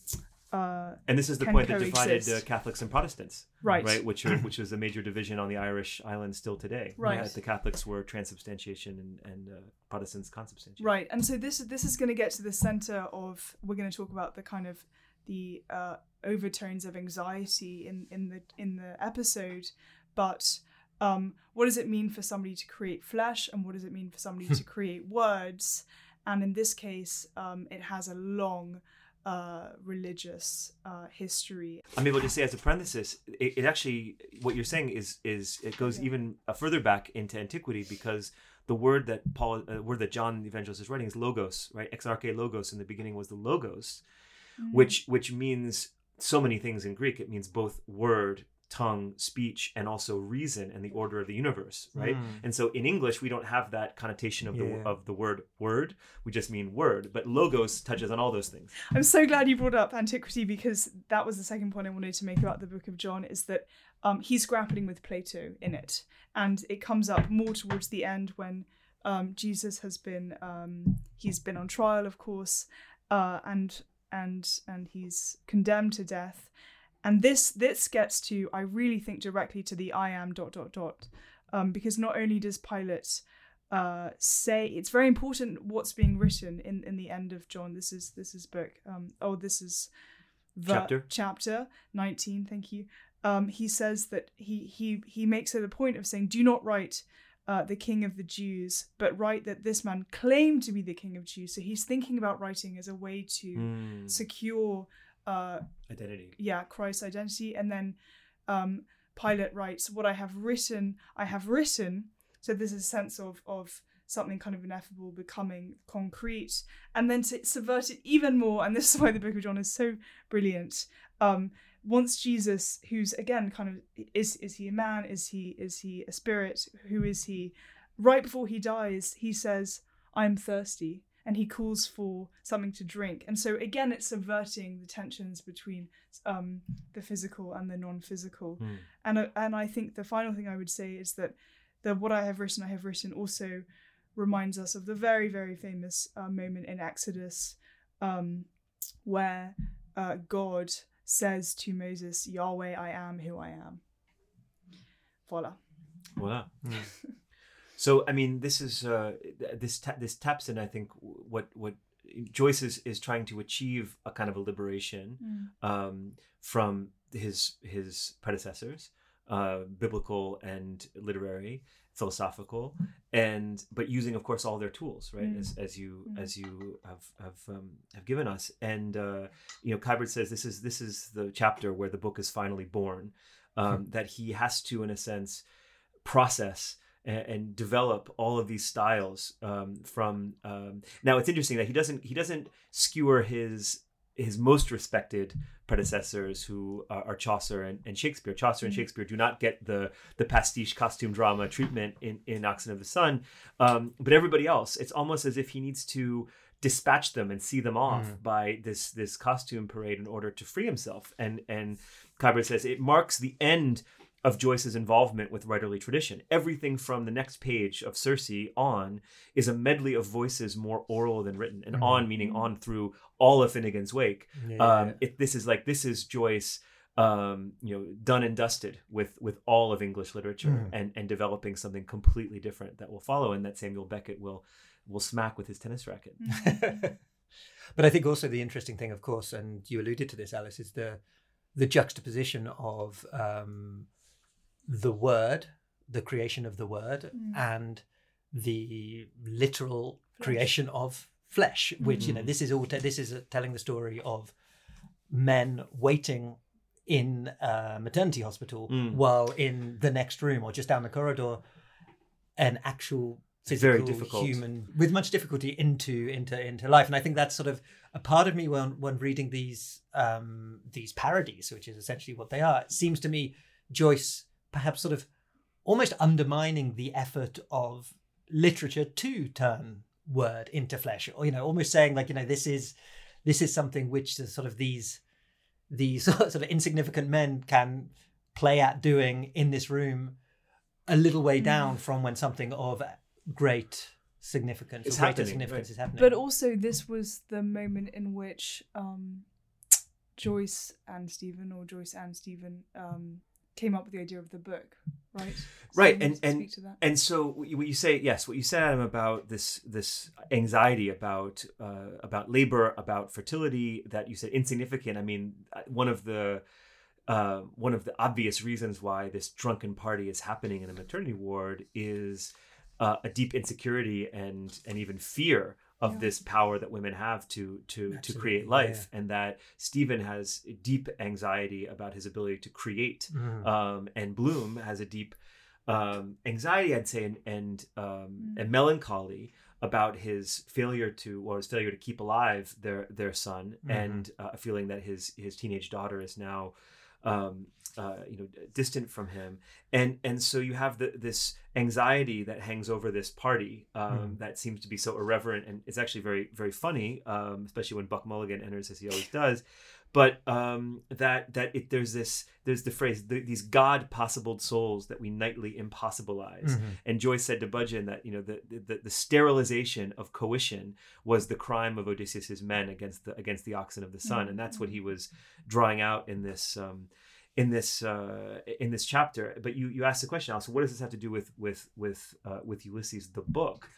G: uh,
F: And this is the point that divided uh. Catholics and Protestants,
G: Right.
F: Right, which are, which was a major division on the Irish islands still today.
G: Right.
F: That the Catholics were transubstantiation and, and uh, Protestants consubstantiation.
G: Right, and so this this is going to get to the center of. We're going to talk about the kind of the uh, overtones of anxiety in in the in the episode, but um, what does it mean for somebody to create flesh, and what does it mean for somebody to create words? And in this case, um, it has a long uh, religious uh, history.
F: I'm able to say as a parenthesis, it, it actually what you're saying is is it goes even uh, further back into antiquity because the word that Paul, uh, word that John the Evangelist is writing is logos, right? Ex arche logos in the beginning was the logos, which which means so many things in Greek. It means both word, tongue, speech, and also reason and the order of the universe, right?
E: Mm.
F: And so in English we don't have that connotation of the of the word word. We just mean word, but logos touches on all those things.
G: I'm so glad you brought up antiquity because that was the second point I wanted to make about the Book of John is that um, he's grappling with Plato in it, and it comes up more towards the end when um, Jesus has been um, he's been on trial, of course, uh, and and and he's condemned to death, and this this gets to I really think directly to the I am dot dot dot, um, because not only does Pilate uh, say it's very important what's being written in, in the end of John. This is this is book. Um, oh, this is ver-
F: Chapter.
G: chapter nineteen. Thank you. Um, he says that he he he makes it a point of saying, "Do not write." Uh, the king of the Jews, but write that this man claimed to be the king of Jews. So he's thinking about writing as a way to
F: Mm.
G: secure uh,
F: Identity.
G: yeah christ's identity. And then um pilate writes what i have written i have written. So there's a sense of of something kind of ineffable becoming concrete. And then to subvert it even more and this is why the book of john is so brilliant um once jesus who's again kind of is is he a man? Is he is he a spirit? Who is he? Right before he dies he says i'm thirsty and he calls for something to drink. And so again it's subverting the tensions between um, the physical and the non-physical.
F: Hmm.
G: and uh, and i think the final thing i would say is that the what i have written i have written also reminds us of the very very famous uh, moment in exodus um, where uh, god says to moses yahweh i am who i am. Voila.
F: Voila. So I mean, this is uh, this ta- this taps in. I think what what Joyce is, is trying to achieve a kind of a liberation um, from his his predecessors, uh, biblical and literary, philosophical, and but using, of course, all their tools, right?
G: Mm.
F: As, as you
G: Mm.
F: as you have have um, have given us, and uh, you know, Kiberd says this is this is the chapter where the book is finally born. Um, that he has to, in a sense, process and, and develop all of these styles um, from um, now it's interesting that he doesn't he doesn't skewer his his most respected predecessors who are, Chaucer and, and Shakespeare. Chaucer and
G: Mhm.
F: Shakespeare do not get the the pastiche costume drama treatment in in Oxen of the Sun, um, but everybody else, it's almost as if he needs to dispatch them and see them off
E: Mm.
F: by this this costume parade in order to free himself. And and Kiberd says it marks the end of Joyce's involvement with writerly tradition. Everything from the next page of Circe on is a medley of voices more oral than written, and
E: Mhm.
F: on meaning on through all of Finnegan's Wake. Um, it, this is like this is Joyce, um, you know, done and dusted with with all of English literature,
E: Mhm.
F: and and developing something completely different that will follow, and that Samuel Beckett will will smack with his tennis racket.
E: but I think also the interesting thing, of course, and you alluded to this, Alice, is the the juxtaposition of um, the word, the creation of the word,
G: Mm.
E: and the literal
G: Flesh.
E: creation of flesh. Which you know,
F: Mm.
E: this is all. Te- this is uh telling the story of men waiting in a maternity hospital
F: Mm.
E: while in the next room or just down the corridor, an actual
F: It's very
E: physical
F: difficult.
E: human with much difficulty into into into life and i think that's sort of a part of me when when reading these um these parodies which is essentially what they are it seems to me joyce perhaps sort of almost undermining the effort of literature to turn word into flesh or you know almost saying like you know this is this is something which the sort of these these sort of insignificant men can play at doing in this room a little way
G: Mm.
E: down from when something of great significance
F: It's
E: or greater
F: happening,
E: significance
F: right.
E: is happening.
G: But also, this was the moment in which um, Joyce and Stephen, or Joyce and Stephen, um, came up with the idea of the book, right? So
F: Right, and- and-
G: speak to that.
F: and so what you say yes what you said adam about this this anxiety about uh, about labor about fertility that you said insignificant i mean uh, one of the uh, one of the obvious reasons why this drunken party is happening in a maternity ward is uh, a deep insecurity and and even fear of
G: Yeah.
F: this power that women have to to to
E: Absolutely,
F: create
E: yeah,
F: life and that Stephen has deep anxiety about his ability to create
E: Mm.
F: um, and Bloom has a deep um, anxiety, I'd say, and and, um,
G: Mm.
F: and melancholy about his failure to or his failure to keep alive their their son,
E: Mhm.
F: and uh, a feeling that his his teenage daughter is now. Um, uh, you know, distant from him, and and so you have the, this anxiety that hangs over this party um,
E: Mm.
F: that seems to be so irreverent, and it's actually very very funny, um, especially when Buck Mulligan enters as he always does but um, that that it, there's this there's the phrase the, these God possible souls that we nightly impossibilize.
E: Mhm.
F: And Joyce said to Budgen that you know the, the the sterilization of coition was the crime of Odysseus's men against the against the oxen of the sun, and that's what he was drawing out in this. Um, in this uh, in this chapter, but you you asked the question, also, what does this have to do with with with uh, with Ulysses the book?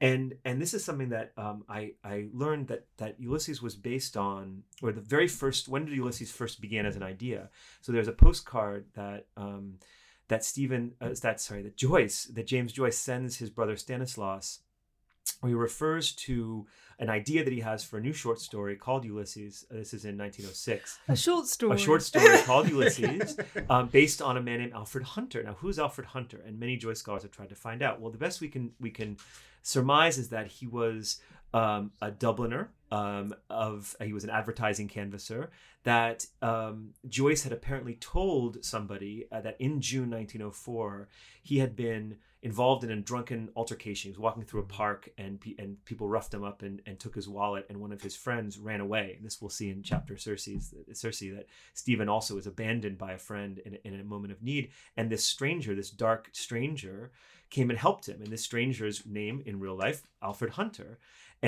F: and and this is something that um, I I learned that that Ulysses was based on, or the very first. When did Ulysses first begin as an idea? So there's a postcard that um, that Stephen, uh, that sorry, that Joyce, that James Joyce sends his brother Stanislaus, he refers to an idea that he has for a new short story called Ulysses. Uh, This is in 1906
G: A short story.
F: a short story called Ulysses, um, based on a man named Alfred Hunter. Now, who's Alfred Hunter? And many Joyce scholars have tried to find out. Well, the best we can we can surmise is that he was um, a Dubliner. Um, of he was an advertising canvasser. That um, Joyce had apparently told somebody uh, that in June 1904 he had been involved in a drunken altercation. He was walking through a park and pe- and people roughed him up and, and took his wallet. And one of his friends ran away. And this we'll see in chapter Circe's Circe that Stephen also is abandoned by a friend in, in a moment of need. And this stranger, this dark stranger, came and helped him. And this stranger's name in real life, Alfred Hunter.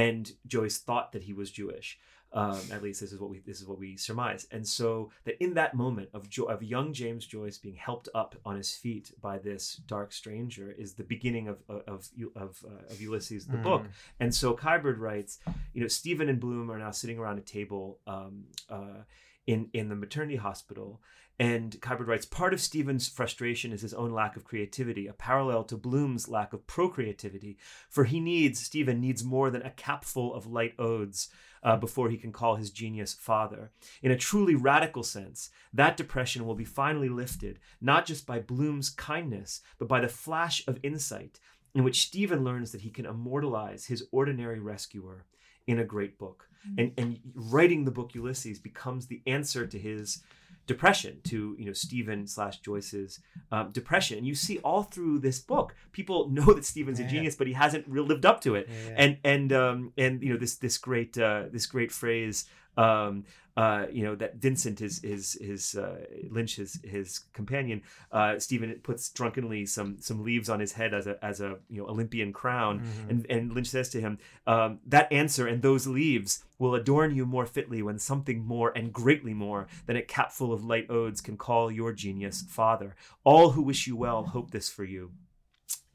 F: And Joyce thought that he was Jewish. Um, at least this is what we this is what we surmise. And so that in that moment of jo- of young James Joyce being helped up on his feet by this dark stranger is the beginning of of of, uh, of Ulysses the
E: Mm.
F: book. And so Kiberd writes, you know, Stephen and Bloom are now sitting around a table um, uh, in in the maternity hospital. And Kiberd writes, part of Stephen's frustration is his own lack of creativity, a parallel to Bloom's lack of procreativity. For he needs, Stephen needs more than a capful of light odes uh, before he can call his genius father. In a truly radical sense, that depression will be finally lifted, not just by Bloom's kindness, but by the flash of insight in which Stephen learns that he can immortalize his ordinary rescuer in a great book. And, and writing the book Ulysses becomes the answer to his depression, to you know Stephen slash Joyce's um, depression. And you see all through this book, people know that Stephen's
E: Yeah.
F: a genius, but he hasn't really lived up to it.
E: Yeah.
F: And and um, and you know this this great uh, this great phrase. Um, uh, you know that Vincent is is his uh, Lynch his his companion. Uh, Stephen puts drunkenly some some leaves on his head as a as a you know Olympian crown,
E: Mhm.
F: and and Lynch says to him, um, "That answer and those leaves will adorn you more fitly when something more and greatly more than a capful of light odes can call your genius father. All who wish you well hope this for you."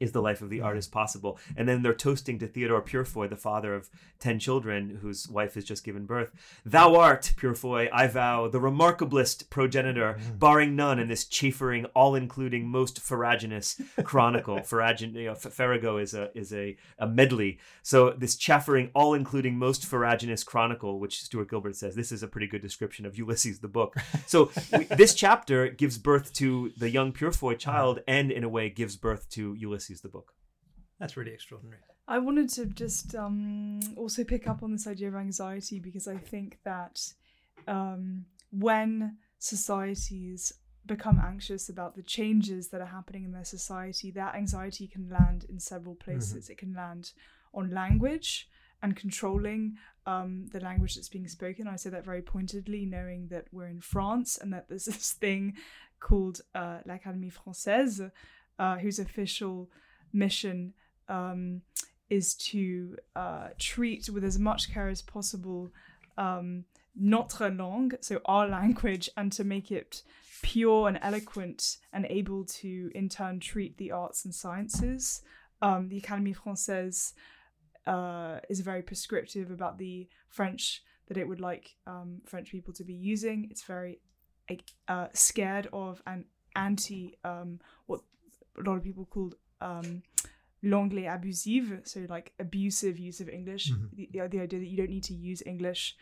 F: Is the life of the artist mm-hmm. possible? And then they're toasting to Theodore Purefoy, the father of ten children, whose wife has just given birth. Thou art, Purefoy, I vow, the remarkablest progenitor, mm. barring none in this chaffering, all-including, most farraginous chronicle. Farragin, you know, Farrago is a is a, a medley. So this chaffering, all-including, most farraginous chronicle, which Stuart Gilbert says, this is a pretty good description of Ulysses the book. So we, this chapter gives birth to the young Purefoy child, mm. and in a way gives birth to Ulysses the book.
E: That's really extraordinary.
G: I wanted to just um, also pick up on this idea of anxiety because I think that um, when societies become anxious about the changes that are happening in their society, that anxiety can land in several places. It can land on language and controlling um, the language that's being spoken. I say that very pointedly, knowing that we're in France and that there's this thing called uh, l'Académie Française, uh, whose official mission um, is to uh, treat with as much care as possible um, notre langue, so our language, and to make it pure and eloquent and able to in turn treat the arts and sciences. Um, the Académie Française uh, is very prescriptive about the French that it would like um, French people to be using. It's very uh, scared of and anti um, what a lot of people called um, l'anglais abusif, so like abusive use of English. The, the, the idea that you don't need to use English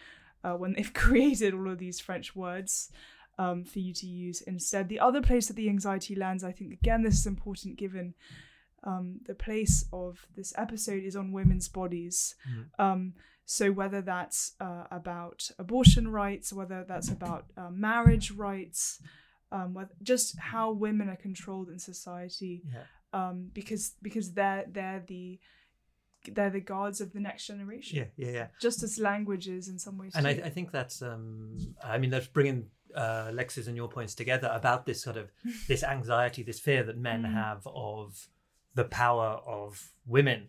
G: uh, when they've created all of these French words um, for you to use instead. The other place that the anxiety lands, I think, again, this is important given um, the place of this episode is on women's bodies. Um, so whether that's uh, about abortion rights, whether that's about uh, marriage rights, um, whether, just how women are controlled in society,
E: Yeah.
G: um, because because they're they're the they're the guards of the next generation.
E: Yeah, yeah, yeah.
G: Just as languages in some ways.
E: and I. I think that's um i mean that's bringing uh lex's and your points together about this sort of this anxiety this fear that men
G: Mm.
E: have of the power of women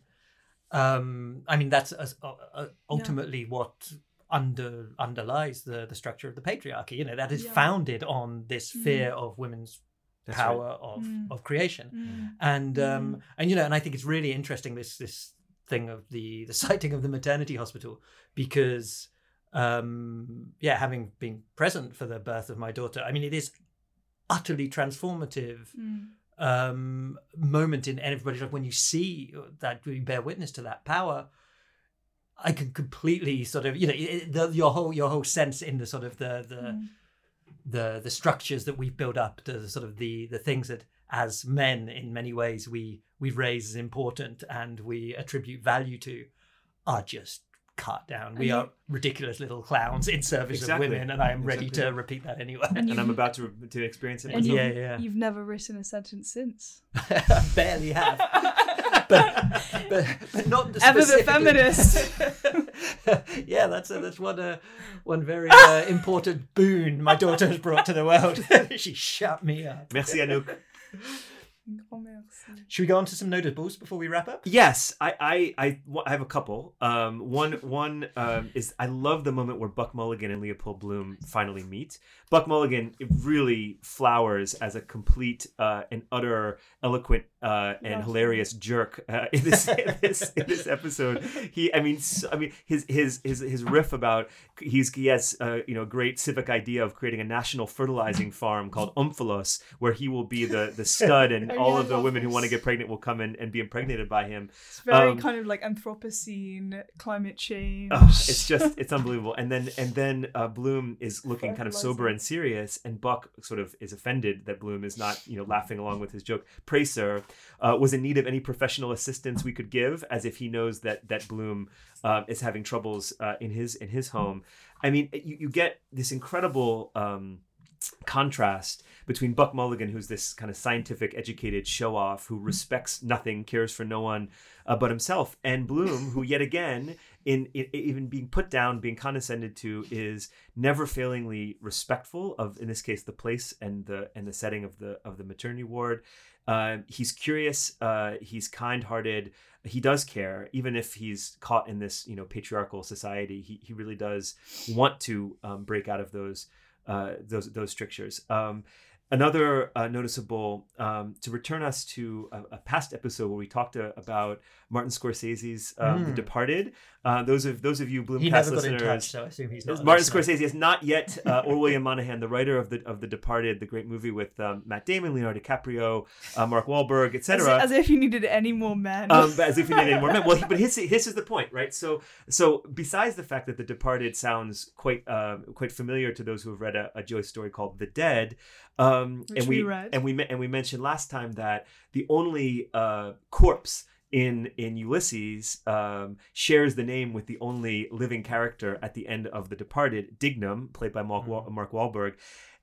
E: um i mean that's uh, uh, ultimately what under underlies the the structure of the patriarchy you know that is
G: Yeah.
E: founded on this
G: Mm.
E: fear of women's
F: That's
E: power of
G: Mm.
E: of creation
G: Mm.
E: and um and you know and i think it's really interesting this this thing of the the sighting of the maternity hospital because um yeah having been present for the birth of my daughter i mean it is utterly transformative
G: Mm.
E: um moment in everybody's life when you see that you bear witness to that power i can completely sort of you know it- the, your whole your whole sense in the sort of the the
G: Mm.
E: the the structures that we've built up the sort of the the things that as men in many ways we we raise as important and we attribute value to are just cut down we
G: And
E: are ridiculous little clowns in service
F: Exactly.
E: of women and i am ready
F: Exactly.
E: to repeat that anyway
G: And
F: And I'm about to to experience it
G: and
F: myself.
E: Yeah, yeah.
G: you've never written a sentence since.
E: barely have but, but but not
G: Ever the
E: specifically-
G: feminist.
E: yeah, that's a, that's one uh, one very uh, important boon my daughter has brought to the world. she shut me up.
F: Merci Anouk.
G: Grand merci.
E: Should we go on to some notables before we wrap up?
F: Yes, I I I, I have a couple. Um, one one um, is I love the moment where Buck Mulligan and Leopold Bloom finally meet. Buck Mulligan really flowers as a complete uh, and utter eloquent uh, and
G: Yeah.
F: hilarious jerk uh, in this in this in this episode. He, I mean, s I I mean, his his his his riff about he's he has uh, you know great civic idea of creating a national fertilizing farm called Omphalos, where he will be the the stud and
G: Oh,
F: all of the women who want to get pregnant will come in and be impregnated by him.
G: It's very
F: Um,
G: kind of like Anthropocene, climate change.
F: Oh, it's just it's unbelievable. And then and then uh, Bloom is looking kind of sober and serious, and Buck sort of is offended that Bloom is not you know laughing along with his joke. Pray, sir, uh, was in need of any professional assistance we could give, as if he knows that that Bloom uh, is having troubles uh, in his in his home. I mean, you, you get this incredible. Um, contrast between Buck Mulligan, who's this kind of scientific, educated show off who respects nothing, cares for no one uh, but himself, and Bloom, who yet again, in, in even being put down, being condescended to, is never failingly respectful of, in this case, the place and the and the setting of the of the maternity ward. Uh, he's curious. Uh, he's kind-hearted. He does care, even if he's caught in this, you know, patriarchal society. He he really does want to um, break out of those uh, those those strictures. Um, another uh, noticeable um, to return us to a, a past episode where we talked uh, about Martin Scorsese's um, The
E: Mm.
F: Departed. Uh, those of those of you Bloomcast
E: He got in
F: listeners,
E: touch, so I assume he's not.
F: Martin
E: listener.
F: Scorsese is not yet, uh, or William Monahan, the writer of the of the Departed, the great movie with um, Matt Damon, Leonardo DiCaprio, uh, Mark Wahlberg, etc.
G: as if you needed any more men.
F: um, but as if you need any more men. Well, he, but his his is the point, right? So so besides the fact that The Departed sounds quite uh, quite familiar to those who have read a, a Joyce story called The Dead, um, and
G: we
F: we, and we and we mentioned last time that the only uh, corpse in in Ulysses um, shares the name with the only living character at the end of The Departed, Dignam, played by Mark, Wa- Mark Wahlberg.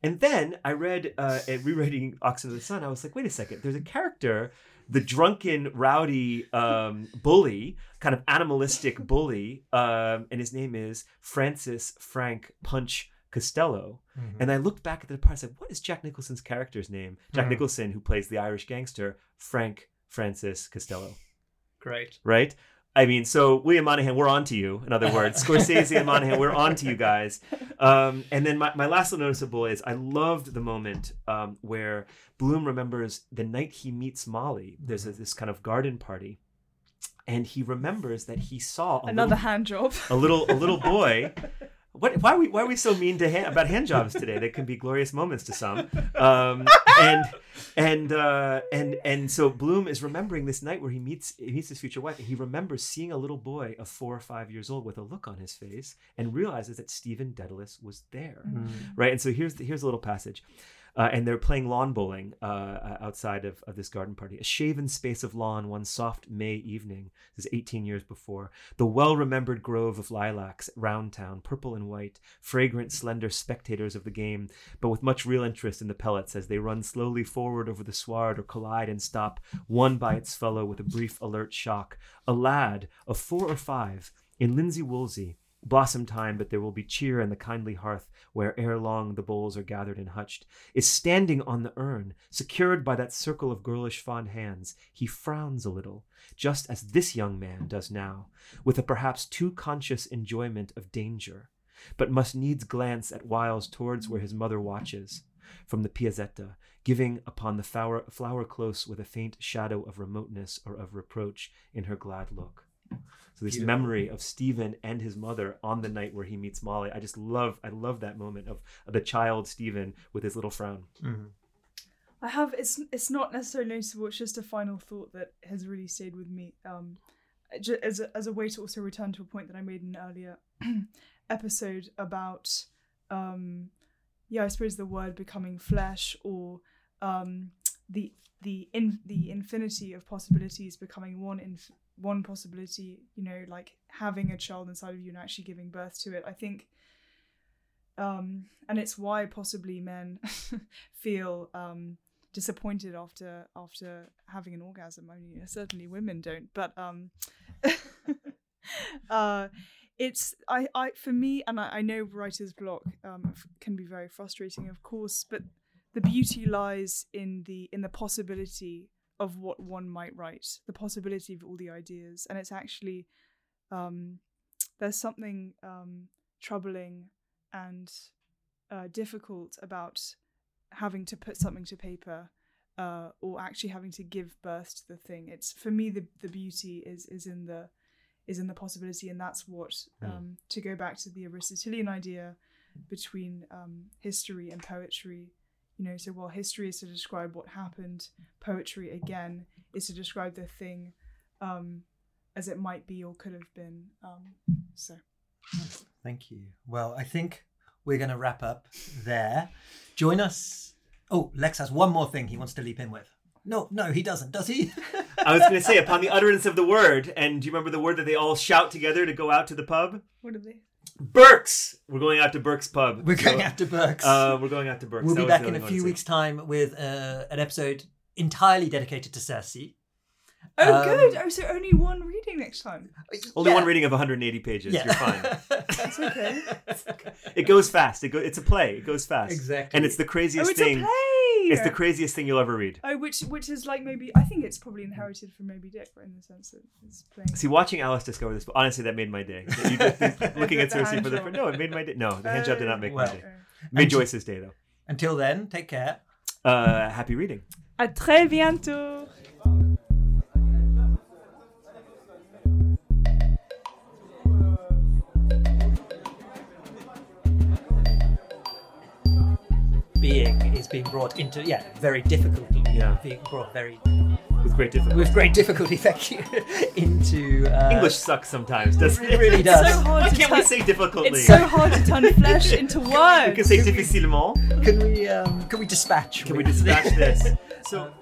F: And then I read, uh, at rereading Oxen of the Sun, I was like, wait a second, there's a character, the drunken, rowdy um, bully, kind of animalistic bully, um, and his name is Francis Frank Punch Costello.
E: Mhm.
F: And I looked back at the part, I said, what is Jack Nicholson's character's name? Jack
E: Hmm.
F: Nicholson, who plays the Irish gangster, Frank Francis Costello
E: Great.
F: right? I mean, so William Monahan, we're on to you. In other words, Scorsese and Monahan, we're on to you guys. Um, and then my, my last little noticeable is I loved the moment um, where Bloom remembers the night he meets Molly. There's a, this kind of garden party, and he remembers that he saw a
G: Another
F: little,
G: hand job.
F: a little a little boy. What, why are we why are we so mean to hand, about hand jobs today? They can be glorious moments to some. Um, and and uh, and and so Bloom is remembering this night where he meets he meets his future wife, and he remembers seeing a little boy of four or five years old with a look on his face, and realizes that Stephen Dedalus was there, right? And so here's the, here's a little passage. Uh, and they're playing lawn bowling uh, uh, outside of, of this garden party. A shaven space of lawn one soft May evening. This is 18 years before. The well remembered grove of lilacs, round town, purple and white, fragrant, slender spectators of the game, but with much real interest in the pellets as they run slowly forward over the sward or collide and stop, one by its fellow with a brief alert shock. A lad of four or five in linsey woolsey. Blossom time, but there will be cheer in the kindly hearth where ere long the bowls are gathered and hutched, is standing on the urn, secured by that circle of girlish fond hands. He frowns a little, just as this young man does now, with a perhaps too conscious enjoyment of danger, but must needs glance at whiles towards where his mother watches from the piazzetta, giving upon the flower, flower close with a faint shadow of remoteness or of reproach in her glad look. So this
E: Beautiful.
F: memory of Stephen and his mother on the night where he meets Molly, I just love. I love that moment of, of the child Stephen with his little frown.
E: Mhm.
G: I have it's it's not necessarily noticeable. It's just a final thought that has really stayed with me. Um, ju- as a, as a way to also return to a point that I made in an earlier episode about, um, yeah, I suppose the word becoming flesh or um, the the in the infinity of possibilities becoming one in one possibility. You know, like having a child inside of you and actually giving birth to it. I think um, and it's why possibly men feel um, disappointed after after having an orgasm. I mean, certainly women don't, but um, uh, it's I, I for me, and I, I know writer's block um, can be very frustrating, of course, but the beauty lies in the in the possibility of what one might write, the possibility of all the ideas, and it's actually um, there's something um, troubling and uh, difficult about having to put something to paper uh, or actually having to give birth to the thing. It's for me the the beauty is is in the is in the possibility, and that's what um, to go back to the Aristotelian idea between um, history and poetry. You know, so while history is to describe what happened, poetry again is to describe the thing um, as it might be or could have been. Um, so.
E: Thank you. Well, I think we're going to wrap up there. Join us. Oh, Lex has one more thing he wants to leap in with. No, no, he doesn't, does he?
F: I was going to say, upon the utterance of the word, and do you remember the word that they all shout together to go out to the pub?
G: What are they?
F: Burke's. We're going out to Burke's pub.
E: we're going
F: So,
E: after Burke's.
F: Uh, we're going out to Burke's.
E: we'll
F: That
E: be back
F: the
E: in a few weeks' time with uh, an episode entirely dedicated to Circe.
G: Oh,
E: Um,
G: good. Oh, so only one reading next time.
F: Only
E: Yeah.
F: one reading of 180 pages.
E: Yeah.
F: You're fine.
G: That's okay.
F: It goes fast. It go, it's a play. It goes fast.
E: Exactly.
F: And it's the
G: oh,
F: craziest
G: it's
F: thing.
G: a play.
F: It's the craziest thing you'll ever read.
G: Oh, which which is like maybe I think it's probably inherited from Moby Dick, right? In the sense that it's playing.
F: See, watching Alice discover this, but honestly, that made my day. You just- looking at
G: The
F: Circe
G: hand
F: for the
G: job.
F: first, no, it made my day. No, the hand job did not make
E: Well,
F: my day.
G: Oh.
F: Made Joyce's day though.
E: Until then, take care.
F: Uh, happy reading.
G: À très bientôt.
E: Is being brought into yeah very difficulty.
F: Yeah.
E: being brought very
F: With great difficulty.
E: with great difficulty. Thank you. into uh,
F: English sucks sometimes, doesn't
E: It really does.
G: So hard
F: Why
G: to
F: can't we
G: turn-
F: say difficultly?
G: It's so hard to turn flesh into
F: we
G: words.
F: can say difficilement.
E: Can we um, can we dispatch?
F: Can we dispatch this? So